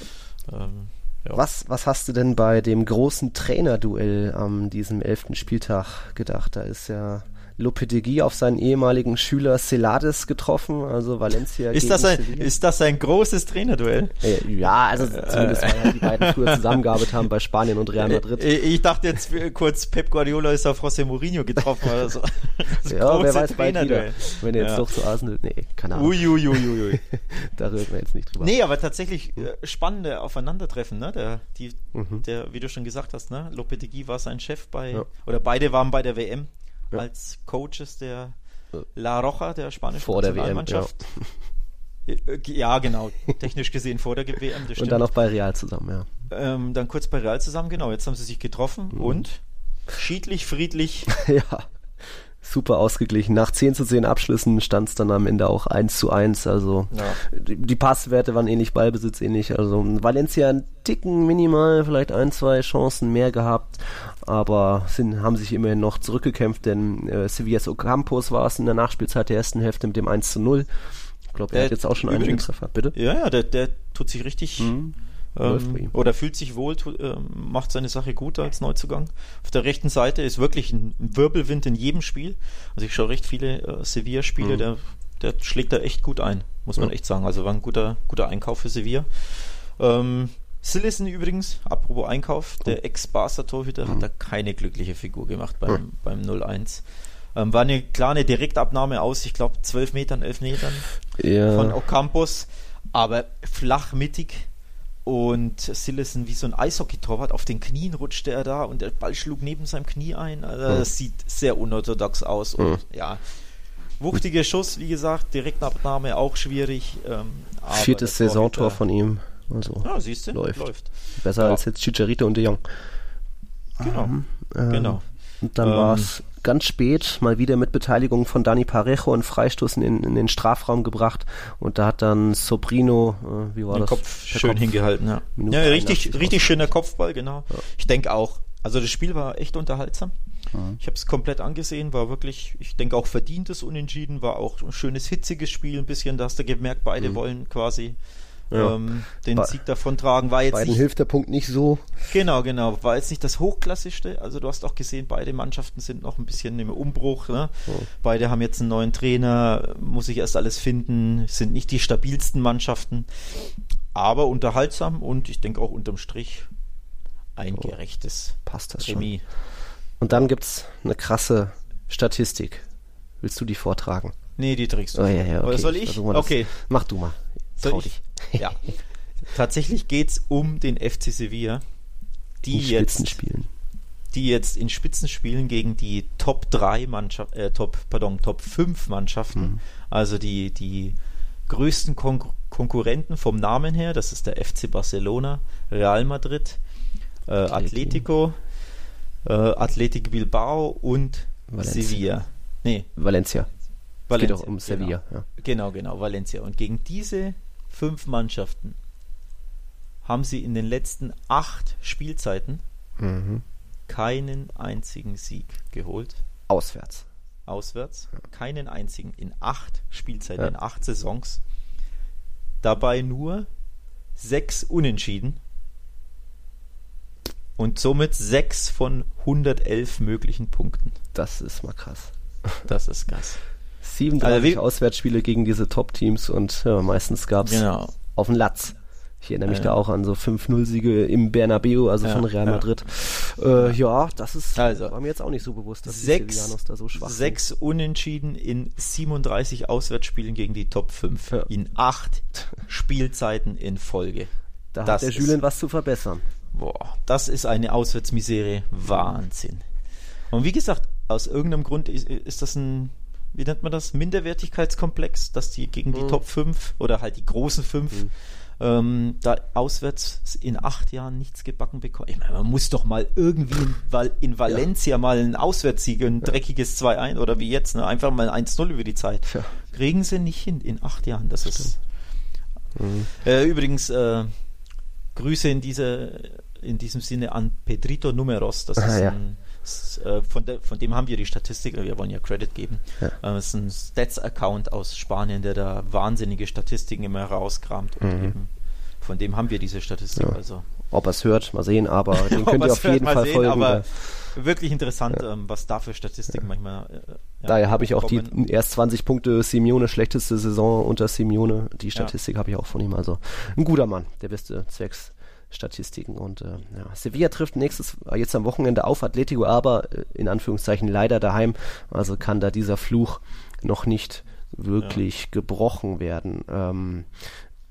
Ähm, ja. Was, was hast du denn bei dem großen Trainerduell am diesem elften Spieltag gedacht? Da ist ja Lopetegui auf seinen ehemaligen Schüler Celades getroffen, also Valencia. Ist, das ein, ist das ein großes Trainerduell? Äh, ja, also zumindest weil die beiden früher zusammengearbeitet haben bei Spanien und Real Madrid. Äh, ich dachte jetzt kurz, Pep Guardiola ist auf José Mourinho getroffen oder so. ja, wer weiß bald wieder. Wenn er jetzt ja. doch zu Arsenal, nee, keine Ahnung. Uiuiuiui. da reden wir jetzt nicht drüber. Nee, aber tatsächlich äh, spannende Aufeinandertreffen, ne? Der, die, mhm. der, wie du schon gesagt hast, ne? Lopetegui war sein Chef bei, ja. oder beide waren bei der WM ja. als Coaches der La Roja, der spanischen vor Nationalmannschaft. Der WM, ja. ja. genau. Technisch gesehen vor der WM. Und dann auch bei Real zusammen, ja. Ähm, dann kurz bei Real zusammen, genau. Jetzt haben sie sich getroffen mhm. und schiedlich, friedlich. ja super ausgeglichen. Nach 10 zu 10 Abschlüssen stand es dann am Ende auch 1 zu 1. Also ja. die, die, Passwerte waren ähnlich, Ballbesitz ähnlich. Also Valencia ein Ticken minimal, vielleicht ein, zwei Chancen mehr gehabt, aber sind, haben sich immerhin noch zurückgekämpft, denn äh, Sevillas Ocampos war es in der Nachspielzeit der ersten Hälfte mit dem 1 zu 0. Ich glaube, er hat jetzt auch schon einen Treffer. Bitte? Ja, ja, der, der tut sich richtig... Mhm ähm, oder fühlt sich wohl, tu, äh, macht seine Sache gut als Neuzugang. Auf der rechten Seite ist wirklich ein Wirbelwind in jedem Spiel. Also ich schaue recht viele äh, Sevilla-Spiele, mhm. der, der schlägt da echt gut ein, muss man ja. echt sagen. Also war ein guter, guter Einkauf für Sevilla. Ähm, Sillison übrigens, apropos Einkauf, der Ex-Barca-Torhüter mhm. hat da keine glückliche Figur gemacht beim, mhm. beim 0-1. Ähm, war eine klare Direktabnahme aus, ich glaube, 12 Metern, 11 Metern ja. von Ocampos, aber flach mittig und Sillison wie so ein Eishockey-Torwart, auf den Knien rutschte er da und der Ball schlug neben seinem Knie ein. Also hm. Das sieht sehr unorthodox aus. Und hm. ja, wuchtiger Schuss, wie gesagt, Direktabnahme auch schwierig. Ähm, Viertes Saisontor von ihm. Also ja, siehst du, läuft. läuft. Besser ja. als jetzt Chicharito und De Jong. Genau. Ähm, genau. Und dann ähm, war es ganz spät mal wieder mit Beteiligung von Dani Parejo einen Freistoß in, in den Strafraum gebracht und da hat dann Sobrino, äh, wie war den das? Kopf schön Kopf hingehalten, ja. Minute ja, richtig, richtig schöner Kopfball, genau. Ja. Ich denke auch, also das Spiel war echt unterhaltsam. Mhm. Ich habe es komplett angesehen, war wirklich, ich denke auch verdientes Unentschieden, war auch ein schönes hitziges Spiel, ein bisschen, da hast du gemerkt, beide mhm. wollen quasi ja. ähm, den Bei, Sieg davon tragen. War jetzt beiden nicht, hilft der Punkt nicht so. Genau, genau. War jetzt nicht das Hochklassischste. Also du hast auch gesehen, beide Mannschaften sind noch ein bisschen im Umbruch. Ne? Oh. Beide haben jetzt einen neuen Trainer, muss ich erst alles finden, sind nicht die stabilsten Mannschaften, aber unterhaltsam und ich denke auch unterm Strich ein oh. gerechtes Passt das Chemie. Schon. Und dann gibt es eine krasse Statistik. Willst du die vortragen? Nee, die trägst du. Oh, ja, ja, okay. soll ich? okay. Mach du mal. Trau dich. Ja. Tatsächlich geht es um den FC Sevilla, die in jetzt spielen. die jetzt in Spitzenspielen gegen die Top 3 Mannschaften, äh, Top, pardon, Top 5 Mannschaften, mhm. also die, die größten Kon Konkurrenten vom Namen her, das ist der FC Barcelona, Real Madrid, äh, Atletico, äh, Athletic Bilbao und Valencia. Sevilla. Nee. Valencia. Valencia. Es geht auch um Sevilla. Genau. Ja. genau, genau, Valencia. Und gegen diese fünf Mannschaften haben sie in den letzten acht Spielzeiten mhm. keinen einzigen Sieg geholt. Auswärts. Auswärts. Keinen einzigen in acht Spielzeiten, ja. in acht Saisons. Dabei nur sechs Unentschieden und somit sechs von 111 möglichen Punkten. Das ist mal krass. Das ist krass. 37 also Auswärtsspiele gegen diese Top-Teams und ja, meistens gab es genau. auf den Latz. Ich erinnere mich ja. da auch an so 5-0-Siege im Bernabeu, also ja, von Real Madrid. Ja. Äh, ja, das ist also, war mir jetzt auch nicht so bewusst, dass sechs, Sevillanos da so schwach Sechs sind. Unentschieden in 37 Auswärtsspielen gegen die Top 5. In acht Spielzeiten in Folge. Da das hat der Julien was zu verbessern. Boah, das ist eine Auswärtsmisere. Wahnsinn. Und wie gesagt, aus irgendeinem Grund ist, ist das ein wie nennt man das, Minderwertigkeitskomplex, dass die gegen die mhm. Top 5 oder halt die großen 5 mhm ähm, da auswärts in acht Jahren nichts gebacken bekommen. Ich meine, man muss doch mal irgendwie in, Val in Valencia ja. mal einen Auswärtssieg, ein ja. dreckiges 2-1 oder wie jetzt, ne? einfach mal ein 1-0 über die Zeit. Ja. Kriegen sie nicht hin in acht Jahren. Das ist. Mhm. Äh, übrigens, äh, Grüße in, diese, in diesem Sinne an Pedrito Numeros. Das Aha, ist ein von, de, von, dem haben wir die Statistik, wir wollen ja Credit geben. Ja. Äh, das ist ein Stats-Account aus Spanien, der da wahnsinnige Statistiken immer rauskramt und mhm. eben von dem haben wir diese Statistik. Ja. Also. Ob er es hört, mal sehen, aber den könnt ihr auf jeden Fall sehen, folgen. Aber wirklich interessant, ja. ähm, was da für Statistiken manchmal. Äh, Daher habe ich auch die erst 20 Punkte Simeone, schlechteste Saison unter Simeone. Die Statistik habe ich auch von ihm. Also ein guter Mann, der beste Zwecks Statistiken. Und äh, ja, Sevilla trifft nächstes äh, jetzt am Wochenende auf Atletico, aber äh, in Anführungszeichen leider daheim. Also kann da dieser Fluch noch nicht wirklich ja. gebrochen werden. Ähm,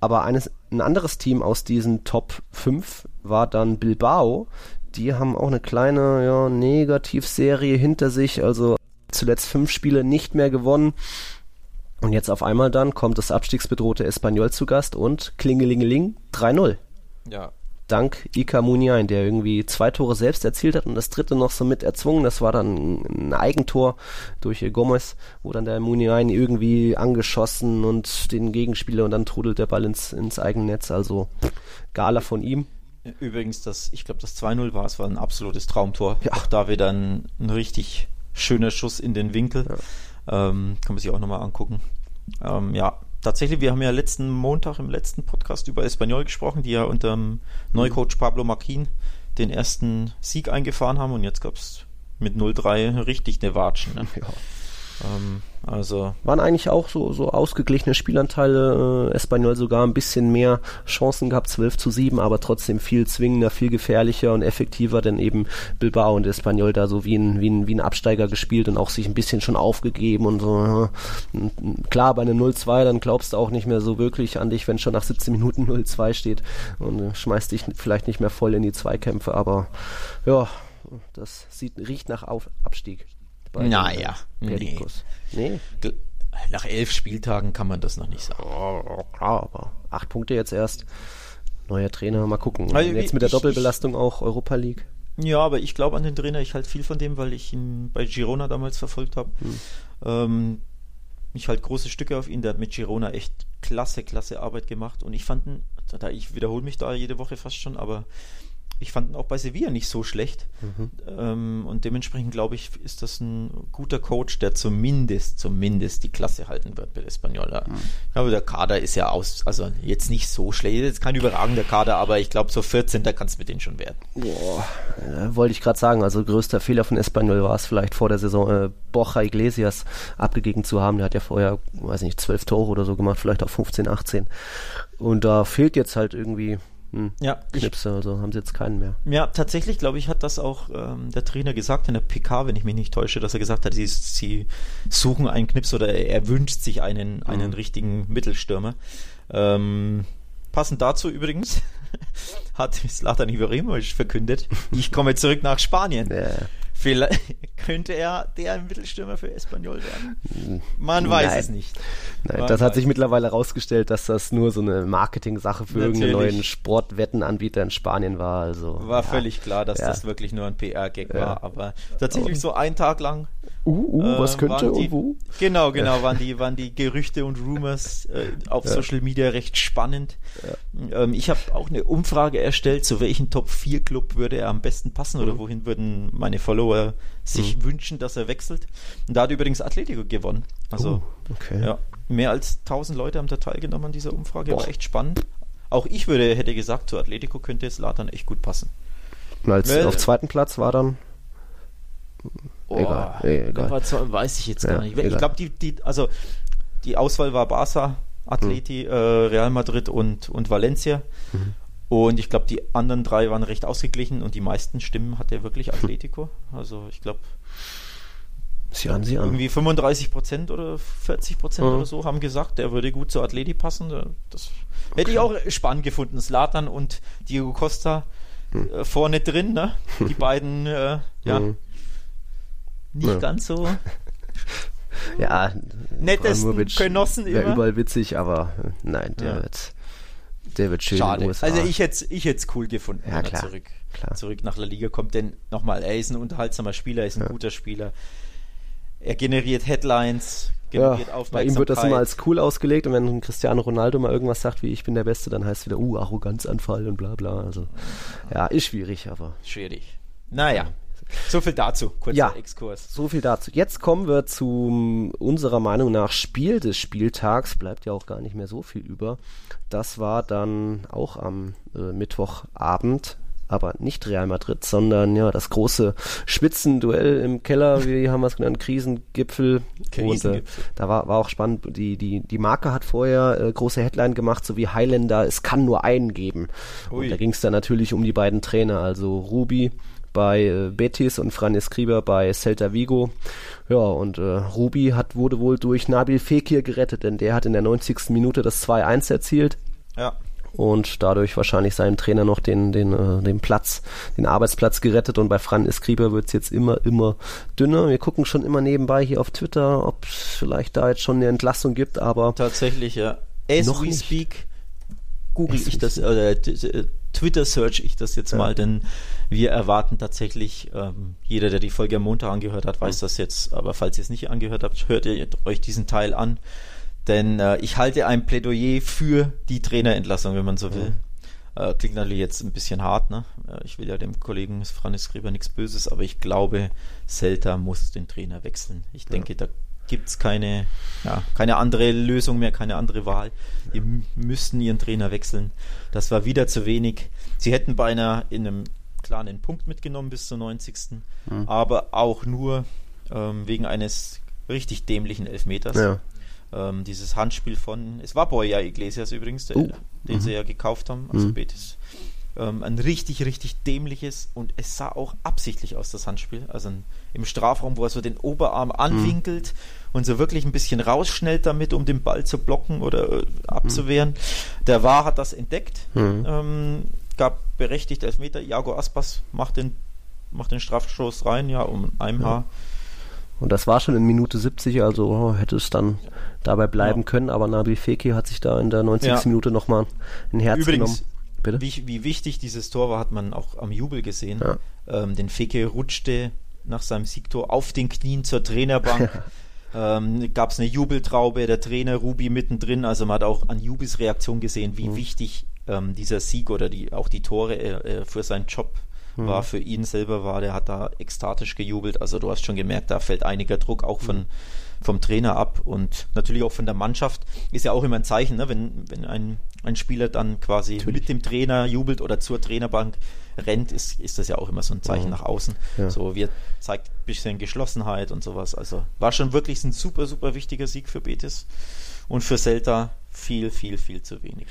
aber eines, ein anderes Team aus diesen Top 5 war dann Bilbao. Die haben auch eine kleine ja, Negativserie hinter sich. Also zuletzt fünf Spiele nicht mehr gewonnen. Und jetzt auf einmal dann kommt das abstiegsbedrohte Espanyol zu Gast und Klingelingeling 3-0. Ja, dank Ika Muniain, der irgendwie zwei Tore selbst erzielt hat und das dritte noch so mit erzwungen. Das war dann ein Eigentor durch Gomez, wo dann der Muniain irgendwie angeschossen und den Gegenspieler und dann trudelt der Ball ins, ins Eigennetz. Also Gala von ihm. Übrigens, das, ich glaube, das 2-0 war, es war ein absolutes Traumtor. Ja. Auch da wieder ein, ein richtig schöner Schuss in den Winkel. Ja. Ähm, kann man sich auch nochmal angucken. Ähm, ja, tatsächlich, wir haben ja letzten Montag im letzten Podcast über Espanyol gesprochen, die ja unter dem Neucoach Pablo Marquin den ersten Sieg eingefahren haben und jetzt gab es mit 0-3 richtig eine Watschen. Ne? Ja. Ähm, also waren eigentlich auch so, so ausgeglichene Spielanteile. Äh, Espanyol sogar ein bisschen mehr Chancen gehabt, 12 zu 7, aber trotzdem viel zwingender, viel gefährlicher und effektiver, denn eben Bilbao und Espanyol da so wie ein, wie ein, wie ein Absteiger gespielt und auch sich ein bisschen schon aufgegeben und so. Klar, bei einem 0-2, dann glaubst du auch nicht mehr so wirklich an dich, wenn schon nach 17 Minuten 0-2 steht und äh, schmeißt dich vielleicht nicht mehr voll in die Zweikämpfe, aber ja, das sieht, riecht nach Auf Abstieg bei naja, nee. nee. Nach elf Spieltagen kann man das noch nicht sagen. Oh, klar, aber acht Punkte jetzt erst. Neuer Trainer, mal gucken. Also, jetzt mit der ich, Doppelbelastung auch Europa League. Ja, aber ich glaube an den Trainer, ich halte viel von dem, weil ich ihn bei Girona damals verfolgt habe. Hm. Ähm, ich halte große Stücke auf ihn, der hat mit Girona echt klasse, klasse Arbeit gemacht und ich fand ihn, ich wiederhole mich da jede Woche fast schon, aber ich fand ihn auch bei Sevilla nicht so schlecht. Mhm. Ähm, und dementsprechend glaube ich, ist das ein guter Coach, der zumindest, zumindest die Klasse halten wird bei Espanyol. Mhm. Glaube, der Kader ist ja aus, also jetzt nicht so schlecht, jetzt kein überragender Kader, aber ich glaube, so 14. da kann es mit denen schon werden. Boah, äh, wollte ich gerade sagen, also größter Fehler von Espanyol war es vielleicht vor der Saison, äh, Borja Iglesias abgegeben zu haben. Der hat ja vorher, weiß nicht, 12 Tore oder so gemacht, vielleicht auch 15, 18. Und da fehlt jetzt halt irgendwie hm. Ja, Knipse, also haben sie jetzt keinen mehr. Ja, tatsächlich, glaube ich, hat das auch ähm, der Trainer gesagt in der PK, wenn ich mich nicht täusche, dass er gesagt hat, sie, sie suchen einen Knips oder er wünscht sich einen, mhm. einen richtigen Mittelstürmer. Ähm, passend dazu übrigens hat Slatan Ibrahimovic verkündet, ich komme zurück nach Spanien. Ja. Vielleicht könnte er der Mittelstürmer für Espanyol werden. Man weiß es nicht. Nein, das hat sich mittlerweile herausgestellt, dass das nur so eine Marketing-Sache für Natürlich. irgendeinen neuen Sportwettenanbieter in Spanien war. Also, war ja. völlig klar, dass ja. das wirklich nur ein PR-Gag ja. war. Aber tatsächlich so einen Tag lang Uh, uh, was könnte die, uh, uh. Genau, genau, waren, die, waren die Gerüchte und Rumors äh, auf ja. Social Media recht spannend. Ja. Ähm, ich habe auch eine Umfrage erstellt, zu welchem Top 4 Club würde er am besten passen mhm. oder wohin würden meine Follower sich mhm. wünschen, dass er wechselt. Und da hat übrigens Atletico gewonnen. Also, uh, okay. ja, mehr als 1000 Leute haben da teilgenommen an dieser Umfrage, Boah. war echt spannend. Auch ich würde, hätte gesagt, zu Atletico könnte es Latan echt gut passen. Und als Weil, auf zweiten Platz war dann Oh, egal, egal. War, weiß ich jetzt gar nicht. Ich glaube, die, die, also die Auswahl war Barca, Atleti, mhm. äh, Real Madrid und, und Valencia. Mhm. Und ich glaube, die anderen drei waren recht ausgeglichen und die meisten Stimmen hat er wirklich Atletico. Also ich glaube, Sie an, Sie an. Irgendwie 35 Prozent oder 40 Prozent mhm. oder so haben gesagt, der würde gut zur Atleti passen. Das okay. hätte ich auch spannend gefunden. Slatan und Diego Costa mhm. äh, vorne drin, ne? Die beiden, äh, ja, mhm. Nicht ja. ganz so. ja, nettesten Genossen immer. überall witzig, aber äh, nein, der ja. wird der wird schön Schade. Also ich hätte ich es cool gefunden, ja, wenn klar, er zurück, klar. zurück nach La Liga kommt. Denn nochmal, er ist ein unterhaltsamer Spieler, er ist ein ja. guter Spieler. Er generiert Headlines, generiert ja, Bei ihm wird das immer als cool ausgelegt und wenn Cristiano Ronaldo mal irgendwas sagt wie ich bin der Beste, dann heißt es wieder, uh, Arroganzanfall und bla bla. Also ja, ist schwierig, aber. Schwierig. Naja. So viel dazu, kurzer ja, Exkurs. So viel dazu. Jetzt kommen wir zum unserer Meinung nach Spiel des Spieltags. Bleibt ja auch gar nicht mehr so viel über. Das war dann auch am äh, Mittwochabend aber nicht Real Madrid, sondern ja das große Spitzenduell im Keller, wie haben wir es genannt, Krisengipfel. Krisengipfel. Und, äh, da war, war auch spannend, die, die, die Marke hat vorher äh, große Headline gemacht, so wie Highlander, es kann nur einen geben. Ui. Und da ging es dann natürlich um die beiden Trainer, also Ruby bei äh, Betis und Fran Escriba bei Celta Vigo. Ja, und äh, Ruby hat, wurde wohl durch Nabil Fekir gerettet, denn der hat in der 90. Minute das 2-1 erzielt. Ja. Und dadurch wahrscheinlich seinem Trainer noch den, den, äh, den Platz, den Arbeitsplatz gerettet. Und bei Fran Escriba wird es jetzt immer, immer dünner. Wir gucken schon immer nebenbei hier auf Twitter, ob es vielleicht da jetzt schon eine Entlassung gibt, aber. Tatsächlich, ja. As noch we nicht. speak, google ich das, äh, Twitter search ich das jetzt ja. mal, denn wir erwarten tatsächlich, ähm, jeder, der die Folge am Montag angehört hat, weiß das jetzt, aber falls ihr es nicht angehört habt, hört ihr euch diesen Teil an, denn äh, ich halte ein Plädoyer für die Trainerentlassung, wenn man so will. Mhm. Äh, klingt natürlich jetzt ein bisschen hart, ne? Äh, ich will ja dem Kollegen Franz Skriber nichts Böses, aber ich glaube, Celta muss den Trainer wechseln. Ich denke, da gibt es keine, ja, keine andere Lösung mehr, keine andere Wahl. Die müssten ihren Trainer wechseln. Das war wieder zu wenig. Sie hätten beinahe in einem klaren Punkt mitgenommen bis zur 90. Mhm. Aber auch nur ähm, wegen eines richtig dämlichen Elfmeters. Ja. Ähm, dieses Handspiel von, es war Boya Iglesias übrigens, der, uh. den mhm. sie ja gekauft haben, also mhm. Betis. Ähm, ein richtig, richtig dämliches und es sah auch absichtlich aus, das Handspiel. Also ein, im Strafraum, wo er so den Oberarm anwinkelt mhm. und so wirklich ein bisschen rausschnellt damit, um den Ball zu blocken oder äh, abzuwehren. Mhm. Der War hat das entdeckt, mhm. ähm, gab berechtigt Elfmeter. Iago Aspas macht den, macht den Strafstoß rein, ja, um ein Haar. Und das war schon in Minute 70, also oh, hätte es dann dabei bleiben ja. können, aber Nabil Fekir hat sich da in der 90. Ja. Minute nochmal ein Herz Übrigens, genommen. Bitte? Wie, wie wichtig dieses Tor war, hat man auch am Jubel gesehen. Ja. Ähm, denn Feke rutschte nach seinem Siegtor auf den Knien zur Trainerbank. ähm, Gab es eine Jubeltraube, der Trainer Ruby mittendrin. Also man hat auch an Jubis Reaktion gesehen, wie mhm. wichtig ähm, dieser Sieg oder die, auch die Tore äh, für seinen Job mhm. war, für ihn selber war. Der hat da ekstatisch gejubelt. Also du hast schon gemerkt, da fällt einiger Druck auch von, mhm vom Trainer ab und natürlich auch von der Mannschaft. Ist ja auch immer ein Zeichen, ne? wenn, wenn ein, ein Spieler dann quasi natürlich. mit dem Trainer jubelt oder zur Trainerbank rennt, ist, ist das ja auch immer so ein Zeichen mhm. nach außen. Ja. So, wir zeigt ein bisschen Geschlossenheit und sowas. Also war schon wirklich ein super, super wichtiger Sieg für Betis und für Celta viel, viel, viel zu wenig.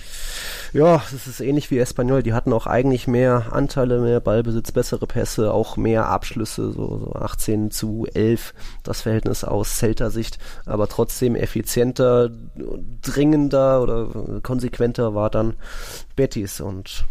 Ja, es ist ähnlich wie Espanyol. Die hatten auch eigentlich mehr Anteile, mehr Ballbesitz, bessere Pässe, auch mehr Abschlüsse, so, so 18 zu 11, das Verhältnis aus Celta-Sicht. Aber trotzdem effizienter, dringender oder konsequenter war dann Betis und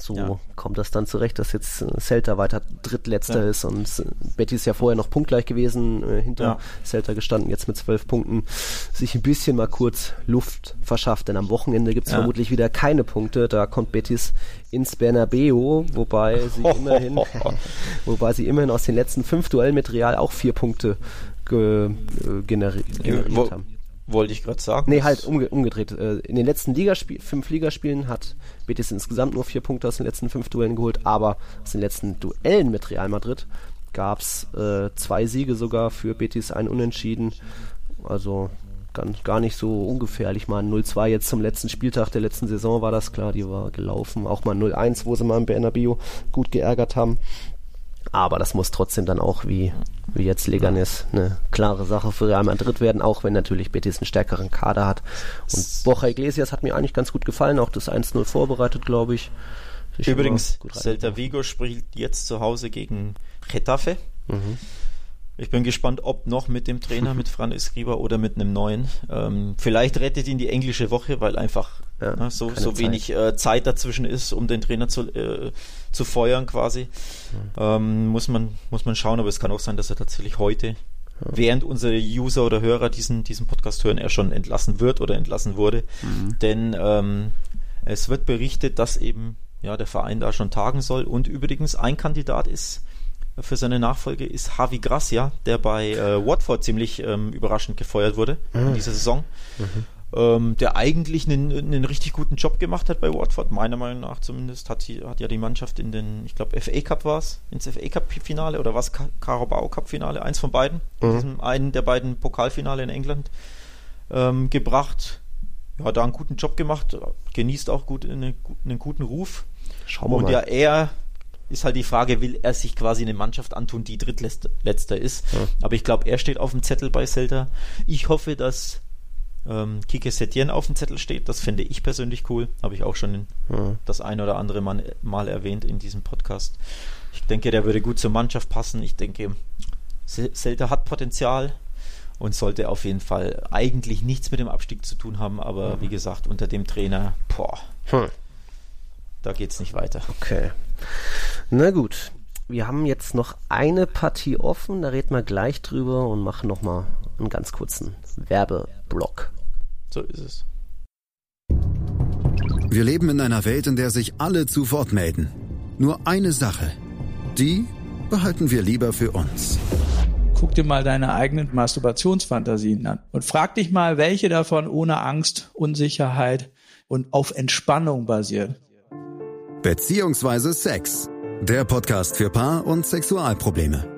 so ja. kommt das dann zurecht, dass jetzt äh, Celta weiter drittletzter ja. ist und äh, Betty ist ja vorher noch punktgleich gewesen, äh, hinter ja. Celta gestanden, jetzt mit zwölf Punkten, sich ein bisschen mal kurz Luft verschafft, denn am Wochenende gibt es vermutlich wieder keine Punkte, da kommt Betis ins Bernabeu, wobei sie immerhin, wobei sie immerhin aus den letzten fünf Duellen mit Real auch vier Punkte ge, äh, generi generiert haben. Wollte ich gerade sagen. Nee, halt umge umgedreht. Äh, in den letzten Ligaspiel fünf Ligaspielen hat Betis insgesamt nur vier Punkte aus den letzten fünf Duellen geholt, aber aus den letzten Duellen mit Real Madrid gab es äh, zwei Siege sogar für Betis, ein Unentschieden. Also ganz, gar nicht so ungefährlich. Mal 0-2 jetzt zum letzten Spieltag der letzten Saison war das klar, die war gelaufen. Auch mal 0-1, wo sie mal im Bernabeu gut geärgert haben. Aber das muss trotzdem dann auch wie, wie jetzt Leganes eine klare Sache für Real Madrid werden, auch wenn natürlich Betis einen stärkeren Kader hat. Und Borja Iglesias hat mir eigentlich ganz gut gefallen, auch das 1-0 vorbereitet, glaube ich. ich Übrigens, Celta Vigo spielt jetzt zu Hause gegen Getafe. Mhm. Ich bin gespannt, ob noch mit dem Trainer, mit Fran Escriba oder mit einem neuen. Ähm, vielleicht rettet ihn die englische Woche, weil einfach ja, ne, so, so wenig äh, Zeit dazwischen ist, um den Trainer zu, äh, zu feuern quasi. Mhm. Ähm, muss, man, muss man schauen, aber es kann auch sein, dass er tatsächlich heute, ja. während unsere User oder Hörer diesen, diesen Podcast hören, er schon entlassen wird oder entlassen wurde. Mhm. Denn ähm, es wird berichtet, dass eben ja, der Verein da schon tagen soll. Und übrigens ein Kandidat ist für seine Nachfolge ist Javi Gracia, der bei äh, Watford ziemlich ähm, überraschend gefeuert wurde mhm. in dieser Saison. Mhm. Ähm, der eigentlich einen, einen richtig guten Job gemacht hat bei Watford, meiner Meinung nach zumindest, hat, sie, hat ja die Mannschaft in den, ich glaube, FA Cup war es, ins FA Cup-Finale oder was Carabao Cup-Finale, eins von beiden, mhm. diesem einen der beiden Pokalfinale in England ähm, gebracht. Ja, da einen guten Job gemacht, genießt auch gut eine, einen guten Ruf. Schauen wir Und mal. ja, er ist halt die Frage, will er sich quasi eine Mannschaft antun, die drittletzter ist. Ja. Aber ich glaube, er steht auf dem Zettel bei Celta. Ich hoffe, dass ähm, Kike Setien auf dem Zettel steht. Das finde ich persönlich cool. Habe ich auch schon ja. das ein oder andere Mal, mal erwähnt in diesem Podcast. Ich denke, der würde gut zur Mannschaft passen. Ich denke, Celta hat Potenzial und sollte auf jeden Fall eigentlich nichts mit dem Abstieg zu tun haben. Aber mhm. wie gesagt, unter dem Trainer, boah. Hm da geht es nicht weiter. Okay. Na gut. Wir haben jetzt noch eine Partie offen, da reden wir gleich drüber und machen nochmal einen ganz kurzen Werbeblock. So ist es. Wir leben in einer Welt, in der sich alle zu Wort melden. Nur eine Sache. Die behalten wir lieber für uns. Guck dir mal deine eigenen Masturbationsfantasien an und frag dich mal, welche davon ohne Angst, Unsicherheit und auf Entspannung basiert. Beziehungsweise Sex. Der Podcast für Paar- und Sexualprobleme.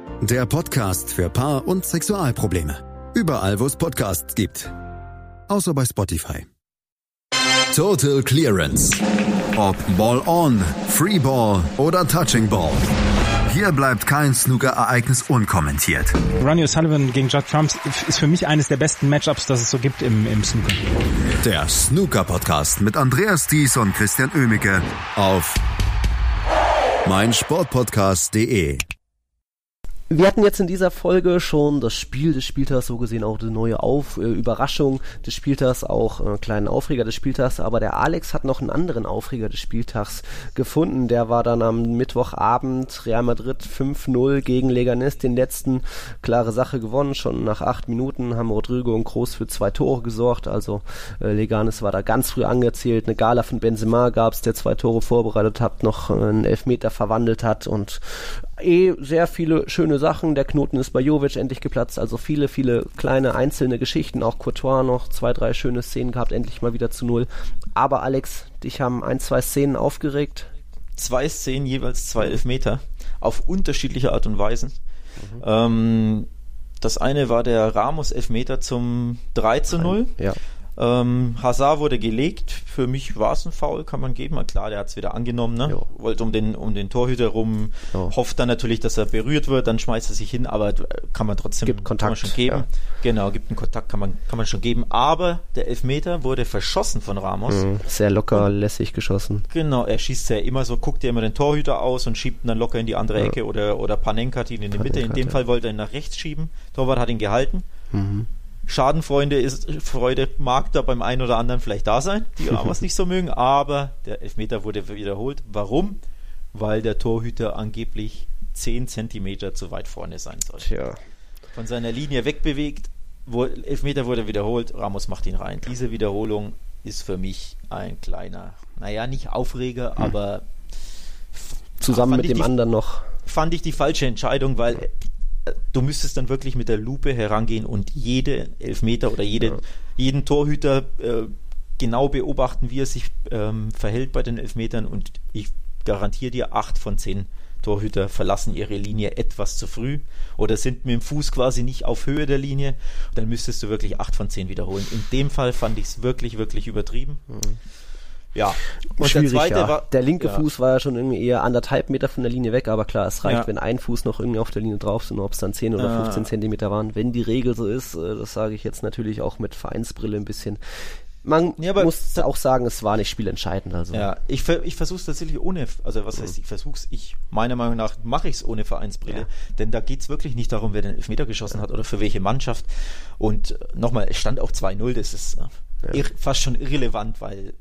Der Podcast für Paar- und Sexualprobleme. Überall, wo es Podcasts gibt. Außer bei Spotify. Total Clearance. Ob Ball on, Free Ball oder Touching Ball. Hier bleibt kein Snooker-Ereignis unkommentiert. Ronnie O'Sullivan gegen Judd Trumps ist für mich eines der besten Matchups, das es so gibt im, im Snooker. Der Snooker-Podcast mit Andreas Thies und Christian Oemicke auf meinsportpodcast.de. Wir hatten jetzt in dieser Folge schon das Spiel des Spieltags, so gesehen auch die neue Auf äh, Überraschung des Spieltags, auch äh, kleinen Aufreger des Spieltags, aber der Alex hat noch einen anderen Aufreger des Spieltags gefunden. Der war dann am Mittwochabend Real Madrid 5-0 gegen Leganes, den letzten klare Sache gewonnen. Schon nach acht Minuten haben Rodrigo und Groß für zwei Tore gesorgt, also äh, Leganes war da ganz früh angezählt. Eine Gala von Benzema gab's, der zwei Tore vorbereitet hat, noch einen Elfmeter verwandelt hat und eh sehr viele schöne Sachen. Der Knoten ist bei Jovic endlich geplatzt. Also viele, viele kleine einzelne Geschichten. Auch Courtois noch zwei, drei schöne Szenen gehabt. Endlich mal wieder zu Null. Aber Alex, dich haben ein, zwei Szenen aufgeregt. Zwei Szenen, jeweils zwei Elfmeter. Auf unterschiedliche Art und Weise. Mhm. Ähm, das eine war der Ramos Elfmeter zum 3 zu 0. Ja. Ähm, Hazard wurde gelegt. Für mich war es ein Foul, kann man geben. Klar, der hat es wieder angenommen. Ne? Wollte um den, um den Torhüter rum. Jo. Hofft dann natürlich, dass er berührt wird. Dann schmeißt er sich hin. Aber kann man trotzdem gibt Kontakt, schon geben. Ja. Genau, gibt einen Kontakt, kann man, kann man schon geben. Aber der Elfmeter wurde verschossen von Ramos. Mhm, sehr locker, und, lässig geschossen. Genau, er schießt ja immer so, guckt ja immer den Torhüter aus und schiebt ihn dann locker in die andere ja. Ecke. Oder, oder Panenka hat ihn in die Mitte. In dem Fall wollte er ihn nach rechts schieben. Torwart hat ihn gehalten. Mhm. Schadenfreude ist, Freude mag da beim einen oder anderen vielleicht da sein, die Ramos nicht so mögen, aber der Elfmeter wurde wiederholt. Warum? Weil der Torhüter angeblich 10 Zentimeter zu weit vorne sein soll. Tja. Von seiner Linie wegbewegt, wo, Elfmeter wurde wiederholt, Ramos macht ihn rein. Diese Wiederholung ist für mich ein kleiner, naja, nicht Aufreger, hm. aber zusammen mit dem die, anderen noch. Fand ich die falsche Entscheidung, weil du müsstest dann wirklich mit der Lupe herangehen und jede Elfmeter oder jede, ja. jeden Torhüter äh, genau beobachten, wie er sich ähm, verhält bei den Elfmetern und ich garantiere dir, acht von zehn Torhüter verlassen ihre Linie etwas zu früh oder sind mit dem Fuß quasi nicht auf Höhe der Linie, dann müsstest du wirklich acht von zehn wiederholen. In dem Fall fand ich es wirklich, wirklich übertrieben. Mhm. Ja, und Schwierig, der zweite ja. war. Der linke ja. Fuß war ja schon irgendwie eher anderthalb Meter von der Linie weg, aber klar, es reicht, ja. wenn ein Fuß noch irgendwie auf der Linie drauf sind, ob es dann 10 oder 15 Zentimeter waren. Wenn die Regel so ist, äh, das sage ich jetzt natürlich auch mit Vereinsbrille ein bisschen. Man ja, muss auch sagen, es war nicht spielentscheidend. Also. Ja, ich, ich versuche es tatsächlich ohne, also was heißt, ich versuche es, ich, meiner Meinung nach mache ich es ohne Vereinsbrille, denn da geht es wirklich nicht darum, wer den Elfmeter geschossen hat oder für welche Mannschaft. Und äh, nochmal, es stand auch 2-0, das ist äh, fast schon irrelevant, weil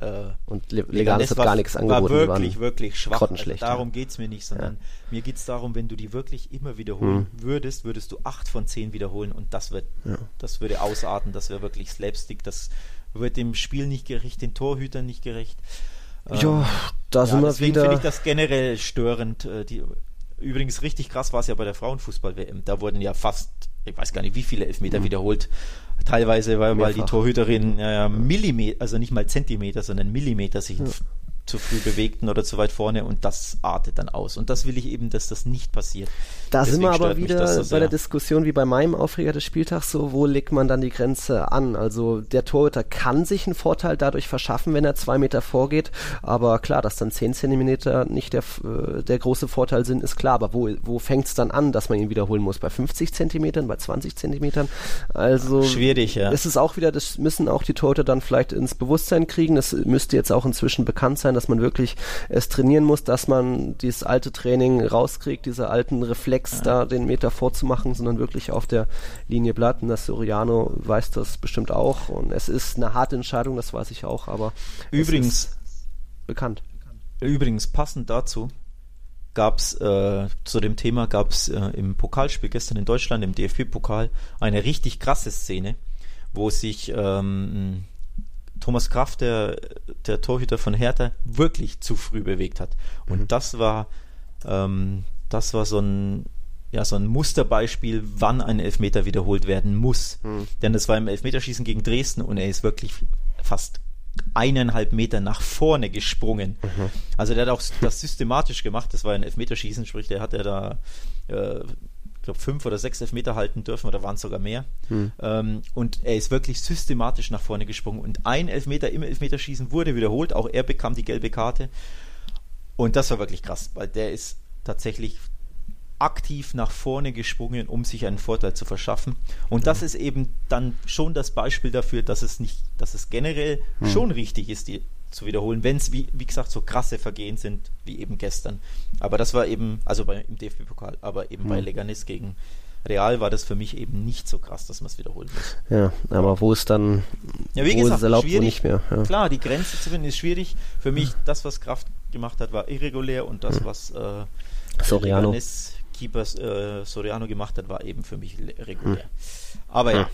äh, und Le Leganes hat gar nichts angeboten. War wirklich, wirklich schwach. Also darum ja. es mir nicht, sondern ja. mir geht es darum, wenn du die wirklich immer wiederholen hm. würdest, würdest du acht von zehn wiederholen und das wird, ja. das würde ausarten, das wäre wirklich Slapstick, das wird dem Spiel nicht gerecht, den Torhütern nicht gerecht. Ja, ähm, da sind wir deswegen wieder. finde ich das generell störend. Äh, die, übrigens richtig krass war es ja bei der Frauenfußball-WM. Da wurden ja fast, ich weiß gar nicht, wie viele Elfmeter mhm. wiederholt teilweise, weil, weil die Torhüterin ja, Millimeter, also nicht mal Zentimeter, sondern Millimeter sich ja zu früh bewegten oder zu weit vorne und das artet dann aus. Und das will ich eben, dass das nicht passiert. Da Deswegen sind wir aber wieder bei der Diskussion wie bei meinem Aufreger des Spieltags so, wo legt man dann die Grenze an? Also der Torhüter kann sich einen Vorteil dadurch verschaffen, wenn er zwei Meter vorgeht, aber klar, dass dann zehn Zentimeter nicht der, äh, der große Vorteil sind, ist klar, aber wo, wo fängt es dann an, dass man ihn wiederholen muss? Bei 50 Zentimetern, bei 20 Zentimetern? Also schwierig, ja. Das ist auch wieder, das müssen auch die Torhüter dann vielleicht ins Bewusstsein kriegen. Das müsste jetzt auch inzwischen bekannt sein, dass man wirklich es trainieren muss, dass man dieses alte Training rauskriegt, diese alten Reflex da den Meter vorzumachen, sondern wirklich auf der Linie bleibt. Und das Soriano weiß das bestimmt auch. Und es ist eine harte Entscheidung, das weiß ich auch, aber übrigens bekannt. Übrigens passend dazu gab es äh, zu dem Thema gab es äh, im Pokalspiel gestern in Deutschland im DFB-Pokal eine richtig krasse Szene, wo sich ähm, Thomas Kraft, der, der Torhüter von Hertha, wirklich zu früh bewegt hat. Und mhm. das war, ähm, das war so ein, ja, so ein Musterbeispiel, wann ein Elfmeter wiederholt werden muss. Mhm. Denn das war im Elfmeterschießen gegen Dresden und er ist wirklich fast eineinhalb Meter nach vorne gesprungen. Mhm. Also der hat auch das systematisch gemacht. Das war ein Elfmeterschießen, sprich, der hat er da äh, glaube, fünf oder sechs Elfmeter halten dürfen oder waren es sogar mehr. Hm. Ähm, und er ist wirklich systematisch nach vorne gesprungen. Und ein Elfmeter im Elfmeterschießen wurde wiederholt. Auch er bekam die gelbe Karte. Und das war wirklich krass, weil der ist tatsächlich aktiv nach vorne gesprungen, um sich einen Vorteil zu verschaffen. Und das ist eben dann schon das Beispiel dafür, dass es nicht, dass es generell hm. schon richtig ist, die zu wiederholen, wenn es, wie, wie gesagt, so krasse Vergehen sind, wie eben gestern. Aber das war eben, also bei, im DFB-Pokal, aber eben mhm. bei Leganis gegen Real war das für mich eben nicht so krass, dass man es wiederholen muss. Ja, aber wo es dann ja, wie gesagt, erlaubt, schwierig, nicht mehr. Ja. Klar, die Grenze zu finden ist schwierig. Für mich, das, was Kraft gemacht hat, war irregulär und das, was äh, Soriano. Leganis Keeper äh, Soriano gemacht hat, war eben für mich regulär. Hm. Aber ja.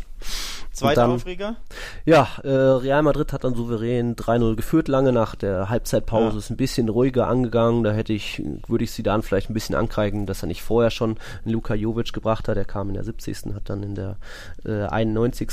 Zweiter dann, Aufreger? Ja, äh, Real Madrid hat dann souverän 3-0 geführt, lange nach der Halbzeitpause. Ja. Ist ein bisschen ruhiger angegangen. Da hätte ich, würde ich sie dann vielleicht ein bisschen ankreiden, dass er nicht vorher schon einen Luka Jovic gebracht hat. Der kam in der 70. hat dann in der äh, 91.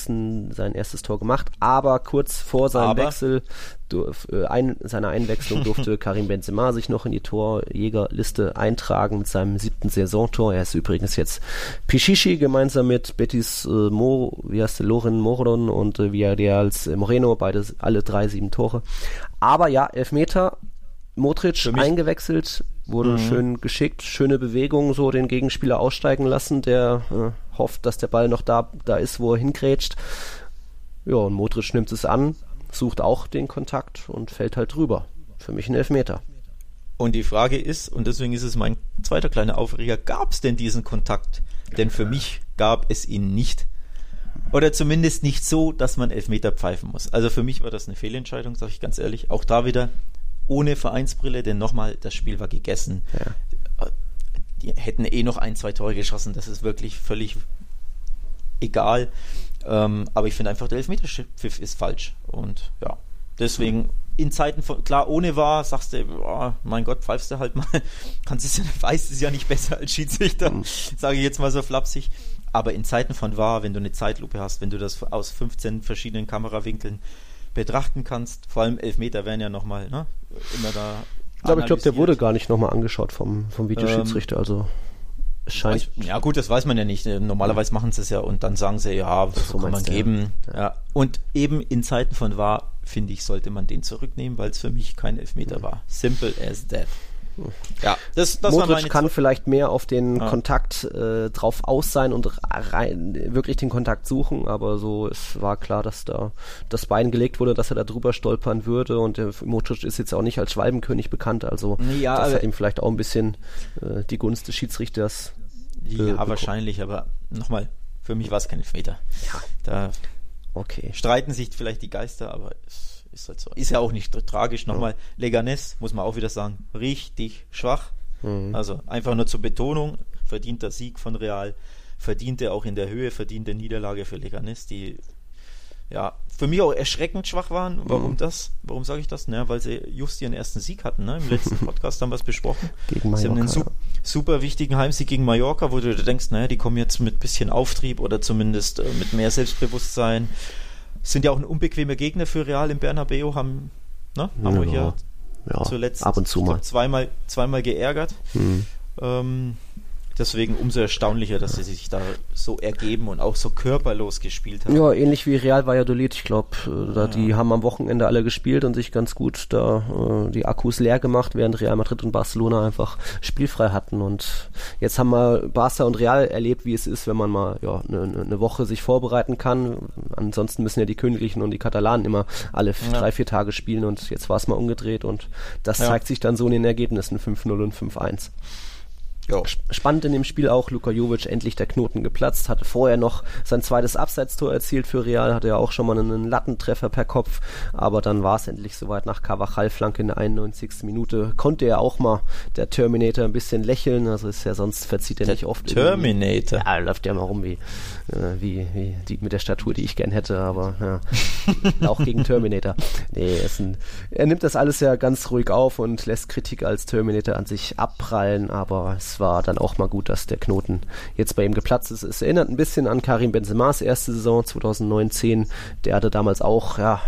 sein erstes Tor gemacht. Aber kurz vor seinem Aber, Wechsel durf, äh, ein, seiner Einwechslung durfte Karim Benzema sich noch in die Torjägerliste eintragen mit seinem siebten Saisontor. Er ist übrigens jetzt Pichichi gemeinsam mit Betis äh, Mo, wie heißt der, Loren Moron und äh, Villarreals äh, Moreno, beide alle drei sieben Tore. Aber ja, Elfmeter, Modric eingewechselt, wurde mhm. schön geschickt, schöne Bewegung, so den Gegenspieler aussteigen lassen, der äh, hofft, dass der Ball noch da, da ist, wo er hingrätscht. Ja, und Modric nimmt es an, sucht auch den Kontakt und fällt halt drüber. Für mich ein Elfmeter. Und die Frage ist, und deswegen ist es mein zweiter kleiner Aufreger, gab es denn diesen Kontakt? Denn für mich gab es ihn nicht. Oder zumindest nicht so, dass man Elfmeter pfeifen muss. Also für mich war das eine Fehlentscheidung, sage ich ganz ehrlich. Auch da wieder ohne Vereinsbrille, denn nochmal, das Spiel war gegessen. Ja. Die hätten eh noch ein, zwei Tore geschossen. Das ist wirklich völlig egal. Ähm, aber ich finde einfach, der Elfmeterpfiff ist falsch. Und ja, Deswegen in Zeiten von, klar, ohne war, sagst du, oh, mein Gott, pfeifst du halt mal, kannst es ja, weißt es ja nicht besser als Schiedsrichter, mhm. sage ich jetzt mal so flapsig. Aber in Zeiten von war, wenn du eine Zeitlupe hast, wenn du das aus 15 verschiedenen Kamerawinkeln betrachten kannst, vor allem Elfmeter werden ja nochmal, ne, immer da. Aber ich glaube, der wurde gar nicht nochmal angeschaut vom, vom Videoschiedsrichter, ähm, also scheint. ja gut, das weiß man ja nicht. Normalerweise machen sie es ja und dann sagen sie, ja, das so kann man geben. Ja. ja. Und eben in Zeiten von war, finde ich, sollte man den zurücknehmen, weil es für mich kein Elfmeter mhm. war. Simple as that. Ja, das, das Modric kann vielleicht mehr auf den ja. Kontakt äh, drauf aus sein und rein, wirklich den Kontakt suchen, aber so es war klar, dass da das Bein gelegt wurde, dass er da drüber stolpern würde und der Modric ist jetzt auch nicht als Schwalbenkönig bekannt, also ja, das hat ihm vielleicht auch ein bisschen äh, die Gunst des Schiedsrichters. Äh, ja, wahrscheinlich, aber nochmal, für mich war es kein Elfmeter. Ja. Da okay. streiten sich vielleicht die Geister, aber es ist halt so. Ist ja auch nicht tragisch. Nochmal. Leganes, muss man auch wieder sagen, richtig schwach. Mhm. Also einfach nur zur Betonung, verdienter Sieg von Real, verdiente auch in der Höhe, verdiente Niederlage für Leganes, die ja, für mich auch erschreckend schwach waren. Warum mhm. das? Warum sage ich das? Naja, weil sie just ihren ersten Sieg hatten. Ne? Im letzten Podcast haben wir es besprochen. Gegen Mallorca. Sie haben einen su super wichtigen Heimsieg gegen Mallorca, wo du denkst, naja, die kommen jetzt mit bisschen Auftrieb oder zumindest äh, mit mehr Selbstbewusstsein sind ja auch ein unbequemer Gegner für Real im Bernabeu, haben, ne, haben ja, wir hier ja, zuletzt ab und zu mal. Glaub, zweimal, zweimal geärgert. Mhm. Ähm, Deswegen umso erstaunlicher, dass sie sich da so ergeben und auch so körperlos gespielt haben. Ja, ähnlich wie Real Valladolid. Ich glaube, äh, ja. die haben am Wochenende alle gespielt und sich ganz gut da äh, die Akkus leer gemacht, während Real Madrid und Barcelona einfach spielfrei hatten. Und jetzt haben wir Barca und Real erlebt, wie es ist, wenn man mal ja eine ne Woche sich vorbereiten kann. Ansonsten müssen ja die Königlichen und die Katalanen immer alle ja. drei, vier Tage spielen und jetzt war es mal umgedreht und das ja. zeigt sich dann so in den Ergebnissen 5-0 und 5-1. Jo. Spannend in dem Spiel auch, Luka Jovic endlich der Knoten geplatzt, hatte vorher noch sein zweites Abseitstor erzielt für Real, hatte ja auch schon mal einen Lattentreffer per Kopf, aber dann war es endlich soweit nach Cavachal-Flanke in der 91. Minute. Konnte er auch mal der Terminator ein bisschen lächeln, also ist ja sonst verzieht er der nicht oft. Terminator? Ja, läuft ja mal rum wie, äh, wie, wie die, mit der Statur, die ich gern hätte, aber ja, auch gegen Terminator. Nee, ein, er nimmt das alles ja ganz ruhig auf und lässt Kritik als Terminator an sich abprallen, aber es war dann auch mal gut, dass der Knoten jetzt bei ihm geplatzt ist. Es erinnert ein bisschen an Karim Benzema's erste Saison 2019. Der hatte damals auch ja,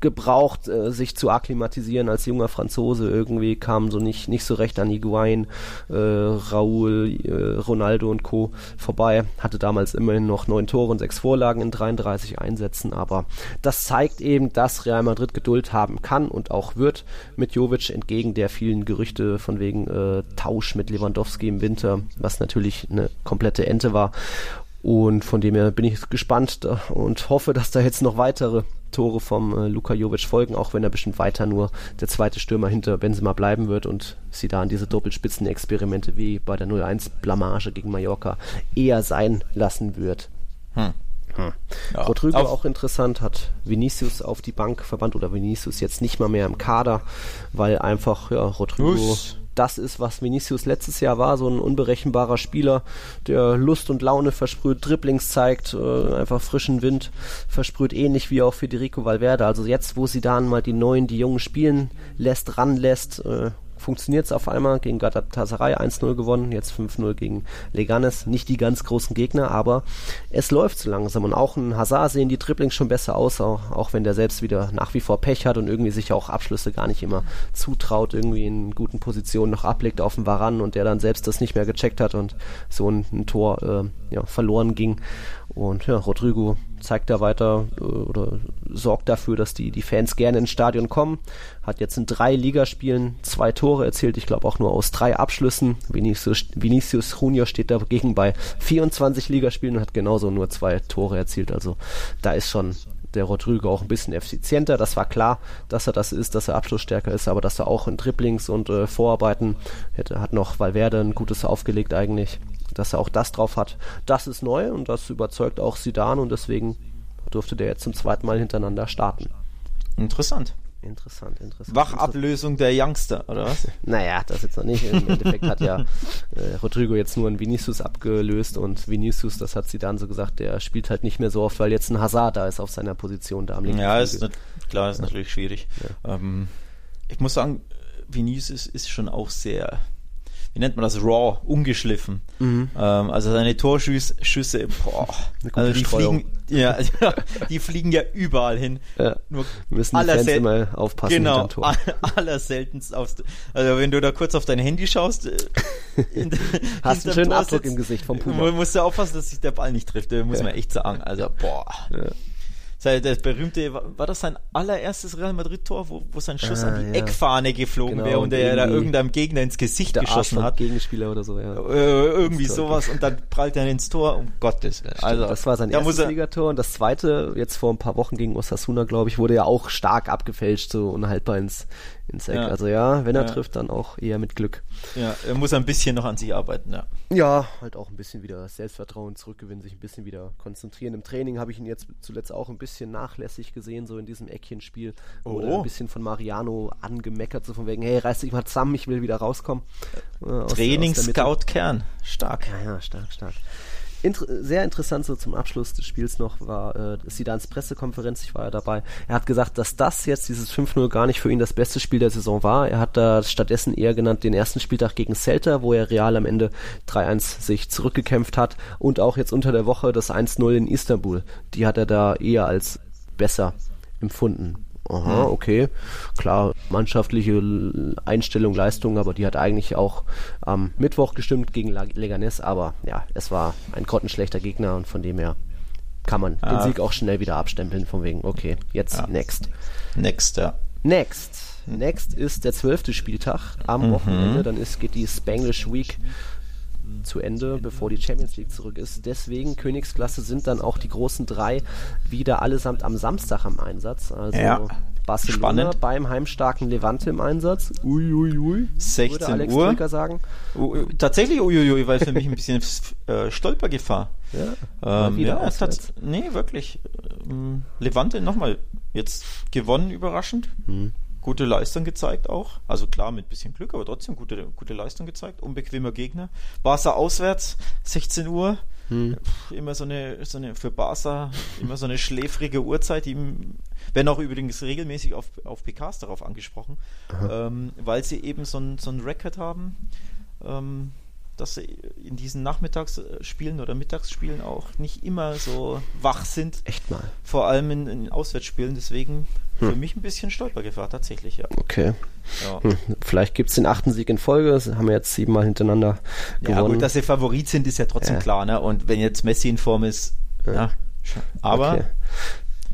gebraucht, äh, sich zu akklimatisieren als junger Franzose. Irgendwie kam so nicht, nicht so recht an Higuain, äh, Raúl, äh, Ronaldo und Co. vorbei. Hatte damals immerhin noch neun Tore und sechs Vorlagen in 33 Einsätzen. Aber das zeigt eben, dass Real Madrid Geduld haben kann und auch wird mit Jovic entgegen der vielen Gerüchte von wegen äh, Tausch mit Lewandowski im Winter, was natürlich eine komplette Ente war. Und von dem her bin ich gespannt und hoffe, dass da jetzt noch weitere Tore vom äh, Luka Jovic folgen, auch wenn er bestimmt weiter nur der zweite Stürmer hinter Benzema bleiben wird und sie da an diese Doppelspitzen-Experimente wie bei der 0-1-Blamage gegen Mallorca eher sein lassen wird. Hm. Hm. Ja, Rodrigo auch interessant, hat Vinicius auf die Bank verbannt oder Vinicius jetzt nicht mal mehr im Kader, weil einfach ja, Rodrigo Uss das ist, was Vinicius letztes Jahr war, so ein unberechenbarer Spieler, der Lust und Laune versprüht, Dribblings zeigt, äh, einfach frischen Wind versprüht, ähnlich wie auch Federico Valverde. Also jetzt, wo sie dann mal die Neuen, die Jungen spielen lässt, ranlässt, äh, funktioniert es auf einmal. Gegen Galatasaray 1-0 gewonnen, jetzt 5-0 gegen Leganes. Nicht die ganz großen Gegner, aber es läuft so langsam. Und auch ein Hazard sehen die Dribblings schon besser aus, auch, auch wenn der selbst wieder nach wie vor Pech hat und irgendwie sich auch Abschlüsse gar nicht immer zutraut, irgendwie in guten Positionen noch ablegt auf dem Varan und der dann selbst das nicht mehr gecheckt hat und so ein, ein Tor äh, ja, verloren ging. Und ja, Rodrigo zeigt da weiter äh, oder sorgt dafür, dass die, die Fans gerne ins Stadion kommen. Hat jetzt in drei Ligaspielen zwei Tore erzielt, ich glaube auch nur aus drei Abschlüssen. Vinicius, Vinicius Junior steht dagegen bei 24 Ligaspielen und hat genauso nur zwei Tore erzielt. Also da ist schon der Rodrigo auch ein bisschen effizienter. Das war klar, dass er das ist, dass er abschlussstärker ist, aber dass er auch in Dribblings und äh, Vorarbeiten hätte, hat noch Valverde ein gutes aufgelegt eigentlich dass er auch das drauf hat. Das ist neu und das überzeugt auch Sidan und deswegen durfte der jetzt zum zweiten Mal hintereinander starten. Interessant. Interessant, interessant. Wachablösung der Youngster, oder was? Naja, das jetzt noch nicht. Im Endeffekt hat ja äh, Rodrigo jetzt nur einen Vinicius abgelöst und Vinicius, das hat sie dann so gesagt, der spielt halt nicht mehr so oft, weil jetzt ein Hazard da ist auf seiner Position da am linken Ja, ist klar, ist natürlich schwierig. Ähm, ich muss sagen, Vinicius ist schon auch sehr, wie nennt man das, raw, ungeschliffen. Ähm, also seine Torschüsse, boah, Eine gute also die Streuung. fliegen, ja, die fliegen ja überall hin. Ja. Nur Müssen die Fans immer aufpassen Genau, Tor. all- allerseltenst aufs, also wenn du da kurz auf dein Handy schaust, äh, in, Hast einen schönen Tor Abdruck sitzt, im Gesicht vom Puma. Man muss ja aufpassen, dass sich der Ball nicht trifft, muss man echt sagen. Also, boah. Sei- Das berühmte, war das sein allererstes Real Madrid-Tor, wo, wo sein Schuss Ah, an die ja. Eckfahne geflogen Genau, wäre und der da irgendeinem Gegner ins Gesicht geschossen hat? Gegenspieler oder so, ja. Äh, irgendwie sowas und dann prallt er ins Tor, um Gottes Willen. Also, das war sein da erstes er, Ligator und das zweite, jetzt vor ein paar Wochen gegen Osasuna, glaube ich, wurde ja auch stark abgefälscht, so unhaltbar ins, Eck. Ja. Also ja, wenn er Ja. trifft, dann auch eher mit Glück. ja, er muss ein bisschen noch an sich arbeiten, ja. Ja, halt auch ein bisschen wieder Selbstvertrauen zurückgewinnen, sich ein bisschen wieder konzentrieren. Im Training habe ich ihn jetzt zuletzt auch ein bisschen nachlässig gesehen, so in diesem Eckchenspiel. Wurde Oh. ein bisschen von Mariano angemeckert, so von wegen, hey, reiß dich mal zusammen, ich will wieder rauskommen. Äh, aus- aus der Mitte. Trainingsscout Kern, stark. Ja, ja, stark, stark. Inter sehr interessant so zum Abschluss des Spiels noch war äh, Sidans Pressekonferenz, ich war ja dabei. Er hat gesagt, dass das jetzt, dieses 5-0, gar nicht für ihn das beste Spiel der Saison war. Er hat da stattdessen eher genannt den ersten Spieltag gegen Celta, wo er Real am Ende 3-1 sich zurückgekämpft hat und auch jetzt unter der Woche das 1-0 in Istanbul. Die hat er da eher als besser empfunden. Aha, okay. Klar, mannschaftliche Einstellung, Leistung, aber die hat eigentlich auch am Mittwoch gestimmt gegen Leganes, aber ja, es war ein grottenschlechter Gegner und von dem her kann man den Ah. Sieg auch schnell wieder abstempeln, von wegen, okay, jetzt Ja. next. Next, ja. Next. Next ist der zwölfte Spieltag am Wochenende, dann ist, geht die Spanglish Week zu Ende, bevor die Champions League zurück ist. Deswegen Königsklasse sind dann auch die großen drei wieder allesamt am Samstag am Einsatz. Also Ja, Barcelona spannend. beim heimstarken Levante im Einsatz. Ui, ui, ui. 16 würde Alex Uhr. Trücker sagen. Uh, tatsächlich uiuiui, weil für mich ein bisschen äh, Stolpergefahr. Ja, Ähm, wieder ja, tats- nee, wirklich. Ähm, Levante nochmal jetzt gewonnen, überraschend. Hm. Gute Leistung gezeigt auch. Also klar, mit bisschen Glück, aber trotzdem gute, gute Leistung gezeigt. Unbequemer Gegner. Barca auswärts, 16 Uhr. Hm. Immer so eine, so eine, für Barca, immer so eine schläfrige Uhrzeit, die werden auch übrigens regelmäßig auf, auf PKs darauf angesprochen, ähm, weil sie eben so ein, so ein Record haben, ähm, dass sie in diesen Nachmittagsspielen oder Mittagsspielen auch nicht immer so wach sind, Echt mal. vor allem in, in Auswärtsspielen. Deswegen für mich ein bisschen Stolpergefahr, tatsächlich, ja. Okay. Ja, Hm. Vielleicht gibt es den achten Sieg in Folge. Das haben wir jetzt siebenmal hintereinander ja gewonnen. gut, dass sie Favorit sind, ist ja trotzdem Ja. klar, ne? Und wenn jetzt Messi in Form ist, ja, aber Okay.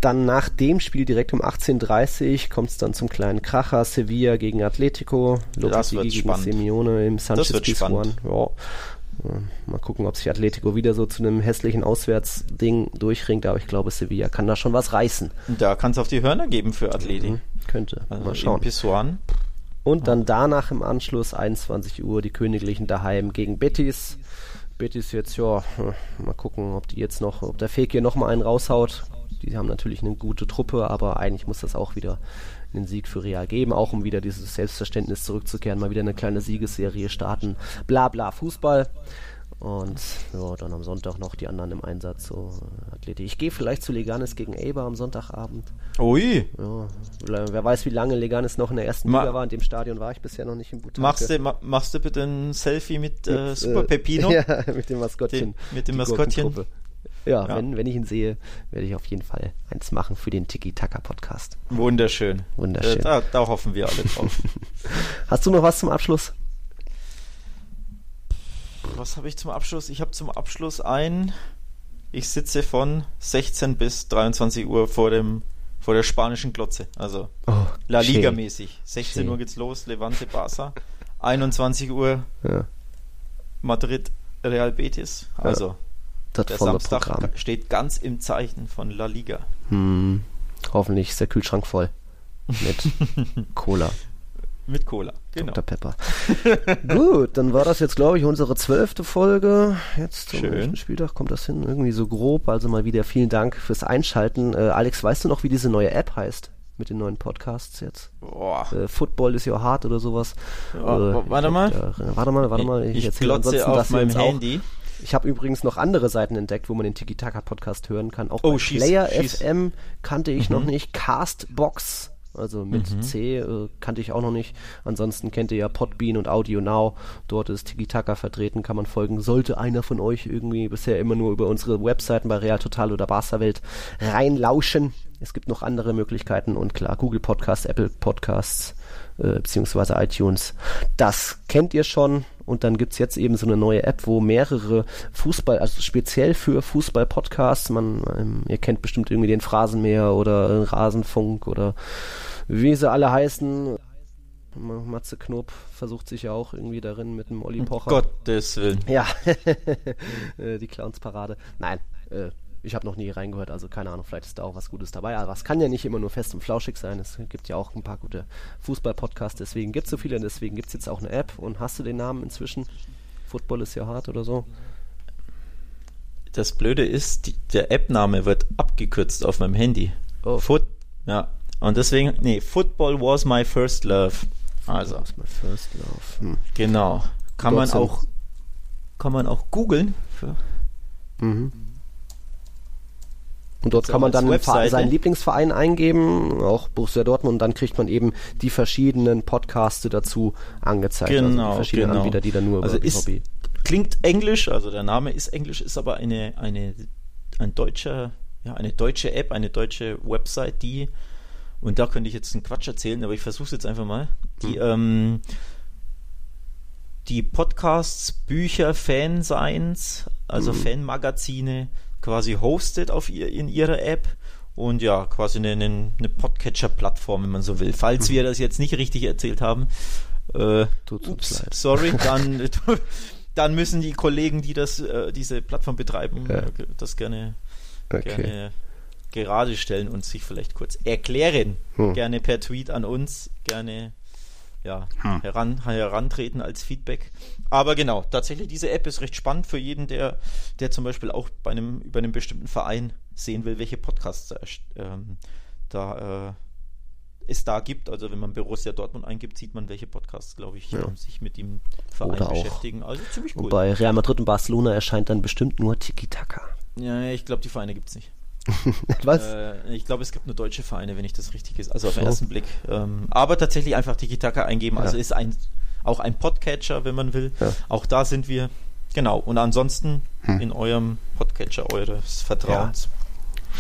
Dann nach dem Spiel direkt um 18.30 Uhr kommt es dann zum kleinen Kracher. Sevilla gegen Atletico. Wird gegen spannend. Simeone im Sanchez spannend. Ja. Ja, Mal gucken, ob sich Atletico wieder so zu einem hässlichen Auswärtsding durchringt, aber ich glaube, Sevilla kann da schon was reißen. da kann es auf die Hörner geben für Atleti. Mhm. Könnte. Also Mal schauen. Pisuan. Und dann danach im Anschluss 21 Uhr die Königlichen daheim gegen Betis. Betis jetzt, ja, hm, mal gucken, ob die jetzt noch, ob der Fake hier nochmal einen raushaut. Die haben natürlich eine gute Truppe, aber eigentlich muss das auch wieder einen Sieg für Real geben, auch um wieder dieses Selbstverständnis zurückzukehren, mal wieder eine kleine Siegesserie starten. Bla bla Fußball. Und ja, dann am Sonntag noch die anderen im Einsatz, so äh, Athletik. Ich gehe vielleicht zu Leganes gegen Eber am Sonntagabend. Ui, Ja, wer weiß, wie lange Leganes noch in der ersten Ma- Liga war. In dem Stadion war ich bisher noch nicht im Butake. machst du, ma, machst du bitte ein Selfie mit, äh, Mit, Super äh, Pepino? Ja, mit dem Maskottchen. Den- mit dem Die Maskottchen. Ja, Ja. Wenn, wenn ich ihn sehe, werde ich auf jeden Fall eins machen für den Tiki-Taka-Podcast. Wunderschön. Wunderschön. Da, da hoffen wir alle drauf. Hast du noch was zum Abschluss? Was habe ich zum Abschluss? Ich habe zum Abschluss ein. Ich sitze von 16 bis 23 Uhr vor dem vor der spanischen Glotze. Also Oh, La. Liga mäßig. 16 Schön. Uhr geht's los, Levante Barça. 21 Uhr Ja, Madrid Real Betis. Also das der volle Samstag Programm. steht ganz im Zeichen von La Liga. Hm, hoffentlich ist der Kühlschrank voll. Mit Cola, Mit Cola. Genau. Dr. Pepper. Gut, dann war das jetzt, glaube ich, unsere zwölfte Folge. Jetzt zum Schön. elften Spieltag kommt das hin, irgendwie so grob. Also mal wieder vielen Dank fürs Einschalten. Äh, Alex, weißt du noch, wie diese neue App heißt? Mit den neuen Podcasts jetzt? Boah. äh, Football is your heart oder sowas. Ja, Äh, warte ich mal. glaub, Da, warte mal, warte mal. Ich, erzähle glotze ansonsten auf meinem jetzt auch. Ich habe übrigens noch andere Seiten entdeckt, wo man den Tiki-Taka-Podcast hören kann. Auch Oh, bei schieß, Player schieß. FM kannte ich Mhm. noch nicht. Castbox, also mit C, äh, kannte ich auch noch nicht. Ansonsten kennt ihr ja Podbean und Audio Now. Dort ist Tiki-Taka vertreten, kann man folgen. Sollte einer von euch irgendwie bisher immer nur über unsere Webseiten bei Real Total oder Barca Welt reinlauschen. Es gibt noch andere Möglichkeiten und klar, Google Podcasts, Apple Podcasts, äh, beziehungsweise iTunes. Das kennt ihr schon. Und dann gibt's jetzt eben so eine neue App, wo mehrere Fußball, also speziell für Fußball-Podcasts, man, ähm, ihr kennt bestimmt irgendwie den Phrasenmäher oder Rasenfunk oder wie sie alle heißen. Matze Knob versucht sich ja auch irgendwie darin mit dem Olli Pocher. Gottes Willen. Ja, Äh, die Clownsparade. Nein, äh, ich habe noch nie reingehört, also keine Ahnung, vielleicht ist da auch was Gutes dabei. Aber es kann ja nicht immer nur fest und flauschig sein. Es gibt ja auch ein paar gute Fußball-Podcasts, deswegen gibt es so viele und deswegen gibt es jetzt auch eine App. Und hast du den Namen inzwischen? Football ist ja hart oder so. Das Blöde ist, die, der App-Name wird abgekürzt auf meinem Handy. Oh. Foot, ja. Und deswegen, nee, Football was my first love. Also, ist mein First Love. Hm. genau. Kann man Dort auch, kann man auch googeln. Mhm. Und dort kann man dann Webseite? seinen Lieblingsverein eingeben, auch Borussia Dortmund, und dann kriegt man eben die verschiedenen Podcasts dazu angezeigt. also Genau, die verschiedenen genau. Anbieter, die dann nur Also über ist- BVB. klingt englisch, also der Name ist englisch, ist aber eine, eine, ein deutscher, ja, eine deutsche App, eine deutsche Website, die, und da könnte ich jetzt einen Quatsch erzählen, aber ich versuche es jetzt einfach mal, die, ähm, die Podcasts, Bücher, Fanseins, also Fanmagazine quasi hostet auf ihr, in ihrer App und ja, quasi eine, eine, Podcatcher-Plattform, wenn man so will. Falls wir das jetzt nicht richtig erzählt haben, äh, Tut's ups, leid. sorry, dann, dann müssen die Kollegen, die das, äh, diese Plattform betreiben, Ja. das gerne, Okay. gerne gerade stellen und sich vielleicht kurz erklären. Hm. Gerne per Tweet an uns, gerne ja, heran, herantreten als Feedback. Aber genau, tatsächlich, diese App ist recht spannend für jeden, der, der zum Beispiel auch bei einem, über einen bestimmten Verein sehen will, welche Podcasts ähm, da äh, es da gibt. Also wenn man Borussia Dortmund eingibt, sieht man, welche Podcasts, glaube ich, Ja. sich mit dem Verein Oder auch. beschäftigen. Also ziemlich cool. Und bei Real Madrid und Barcelona erscheint dann bestimmt nur Tiki-Taka. ja, ich glaube, die Vereine gibt es nicht. Was? Äh, ich glaube, es gibt nur deutsche Vereine, wenn ich das richtig ist. Also auf den So. ersten Blick. Ähm, aber tatsächlich einfach Tiki-Taka eingeben. Also Ja. ist ein, auch ein Podcatcher, wenn man will. Ja. Auch da sind wir. Genau. Und ansonsten Hm. in eurem Podcatcher eures Vertrauens.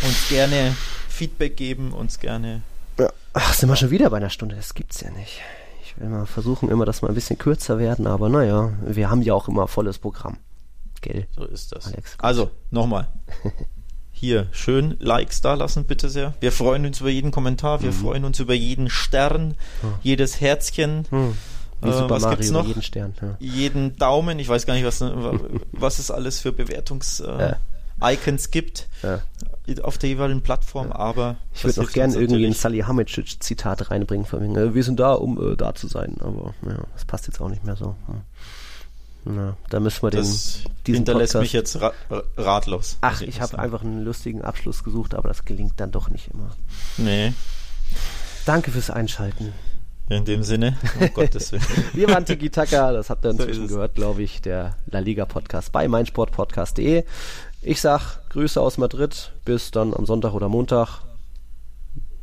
Uns gerne Feedback geben, uns gerne. Ja. Ach, sind wir schon wieder bei einer Stunde? Das gibt's ja nicht. Ich will mal versuchen, immer, dass wir ein bisschen kürzer werden, aber naja, wir haben ja auch immer volles Programm. Gell? So ist das. Alex, also, nochmal. Hier, schön Likes da lassen, bitte sehr. Wir freuen uns über jeden Kommentar, Mhm. wir freuen uns über jeden Stern, jedes Herzchen. Hm. Wie Äh, Super was Mario gibt's noch? jeden Stern. Ja. jeden Daumen. Ich weiß gar nicht, was, was es alles für Bewertungs-Icons Ja. gibt Ja. auf der jeweiligen Plattform, aber Ich würde noch hilft gerne irgendwie ein natürlich. Salihamidzic-Zitat reinbringen, von wegen, äh, wir sind da, um äh, da zu sein, aber ja, das passt jetzt auch nicht mehr so. Hm. Na, da müssen wir den, Das diesen hinterlässt Podcast... mich jetzt ra ratlos. Ach, ich habe einfach einen lustigen Abschluss gesucht, aber das gelingt dann doch nicht immer. Nee, Danke fürs Einschalten. in dem Sinne, um Gottes Willen. Wir waren Tiki Taka, das habt ihr So inzwischen es. gehört, glaube ich, der La Liga Podcast bei meinsportpodcast.de. Ich sag Grüße aus Madrid, bis dann am Sonntag oder Montag.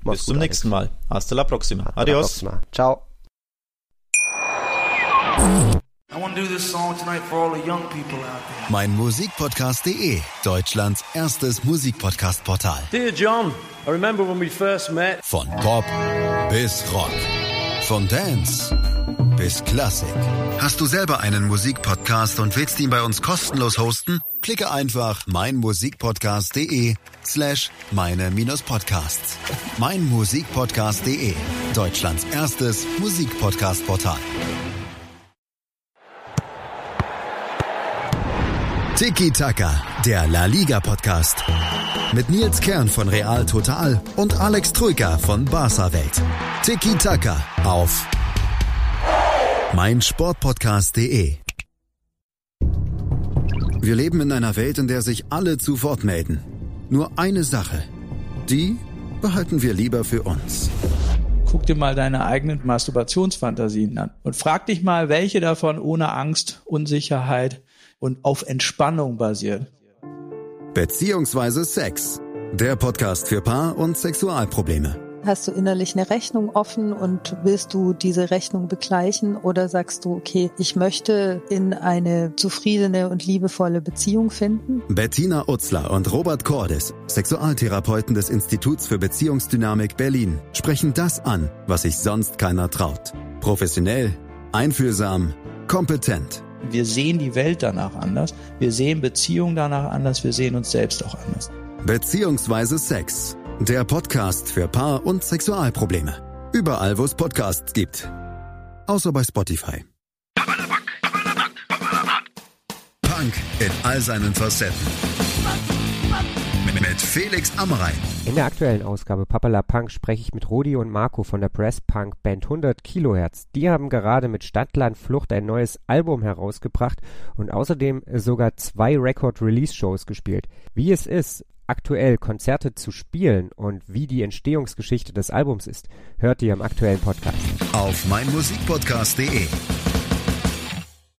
Mach's Bis zum gut, nächsten Mal. Hasta la próxima. Alex. Hasta la Adios. próxima. Ciao. I want to do this song tonight for all the young people out there. Mein Musikpodcast.de, Deutschlands erstes Musikpodcast-Portal. Dear John, I remember when we first met. Von Pop bis Rock. Von Dance bis Klassik. Hast du selber einen Musikpodcast und willst ihn bei uns kostenlos hosten? Klicke einfach meinmusikpodcast.de slash meine-podcasts. Meinmusikpodcast.de, Deutschlands erstes Musikpodcast-Portal. Tiki Taka, der La Liga Podcast. Mit Nils Kern von Real Total und Alex Troika von Barca Welt. Tiki Taka auf meinsportpodcast.de. Wir leben in einer Welt, in der sich alle zu Wort melden. Nur eine Sache. Die behalten wir lieber für uns. Guck dir mal deine eigenen Masturbationsfantasien an und frag dich mal, welche davon ohne Angst, Unsicherheit, und auf Entspannung basiert. Beziehungsweise Sex. Der Podcast für Paar- und Sexualprobleme. Hast du innerlich eine Rechnung offen und willst du diese Rechnung begleichen oder sagst du, okay, ich möchte in eine zufriedene und liebevolle Beziehung finden? Bettina Utzler und Robert Cordes, Sexualtherapeuten des Instituts für Beziehungsdynamik Berlin, sprechen das an, was sich sonst keiner traut. Professionell, einfühlsam, kompetent. Wir sehen die Welt danach anders, wir sehen Beziehungen danach anders, wir sehen uns selbst auch anders. Beziehungsweise Sex. Der Podcast für Paar- und Sexualprobleme. Überall, wo es Podcasts gibt. Außer bei Spotify. Punk in all seinen Facetten. Mit Felix Amrein. In der aktuellen Ausgabe Papala Punk spreche ich mit Rodi und Marco von der Press Punk Band 100 Kilohertz. Die haben gerade mit Stadtland Flucht ein neues Album herausgebracht und außerdem sogar zwei Record Release Shows gespielt. Wie es ist, aktuell Konzerte zu spielen und wie die Entstehungsgeschichte des Albums ist, hört ihr im aktuellen Podcast. Auf meinmusikpodcast.de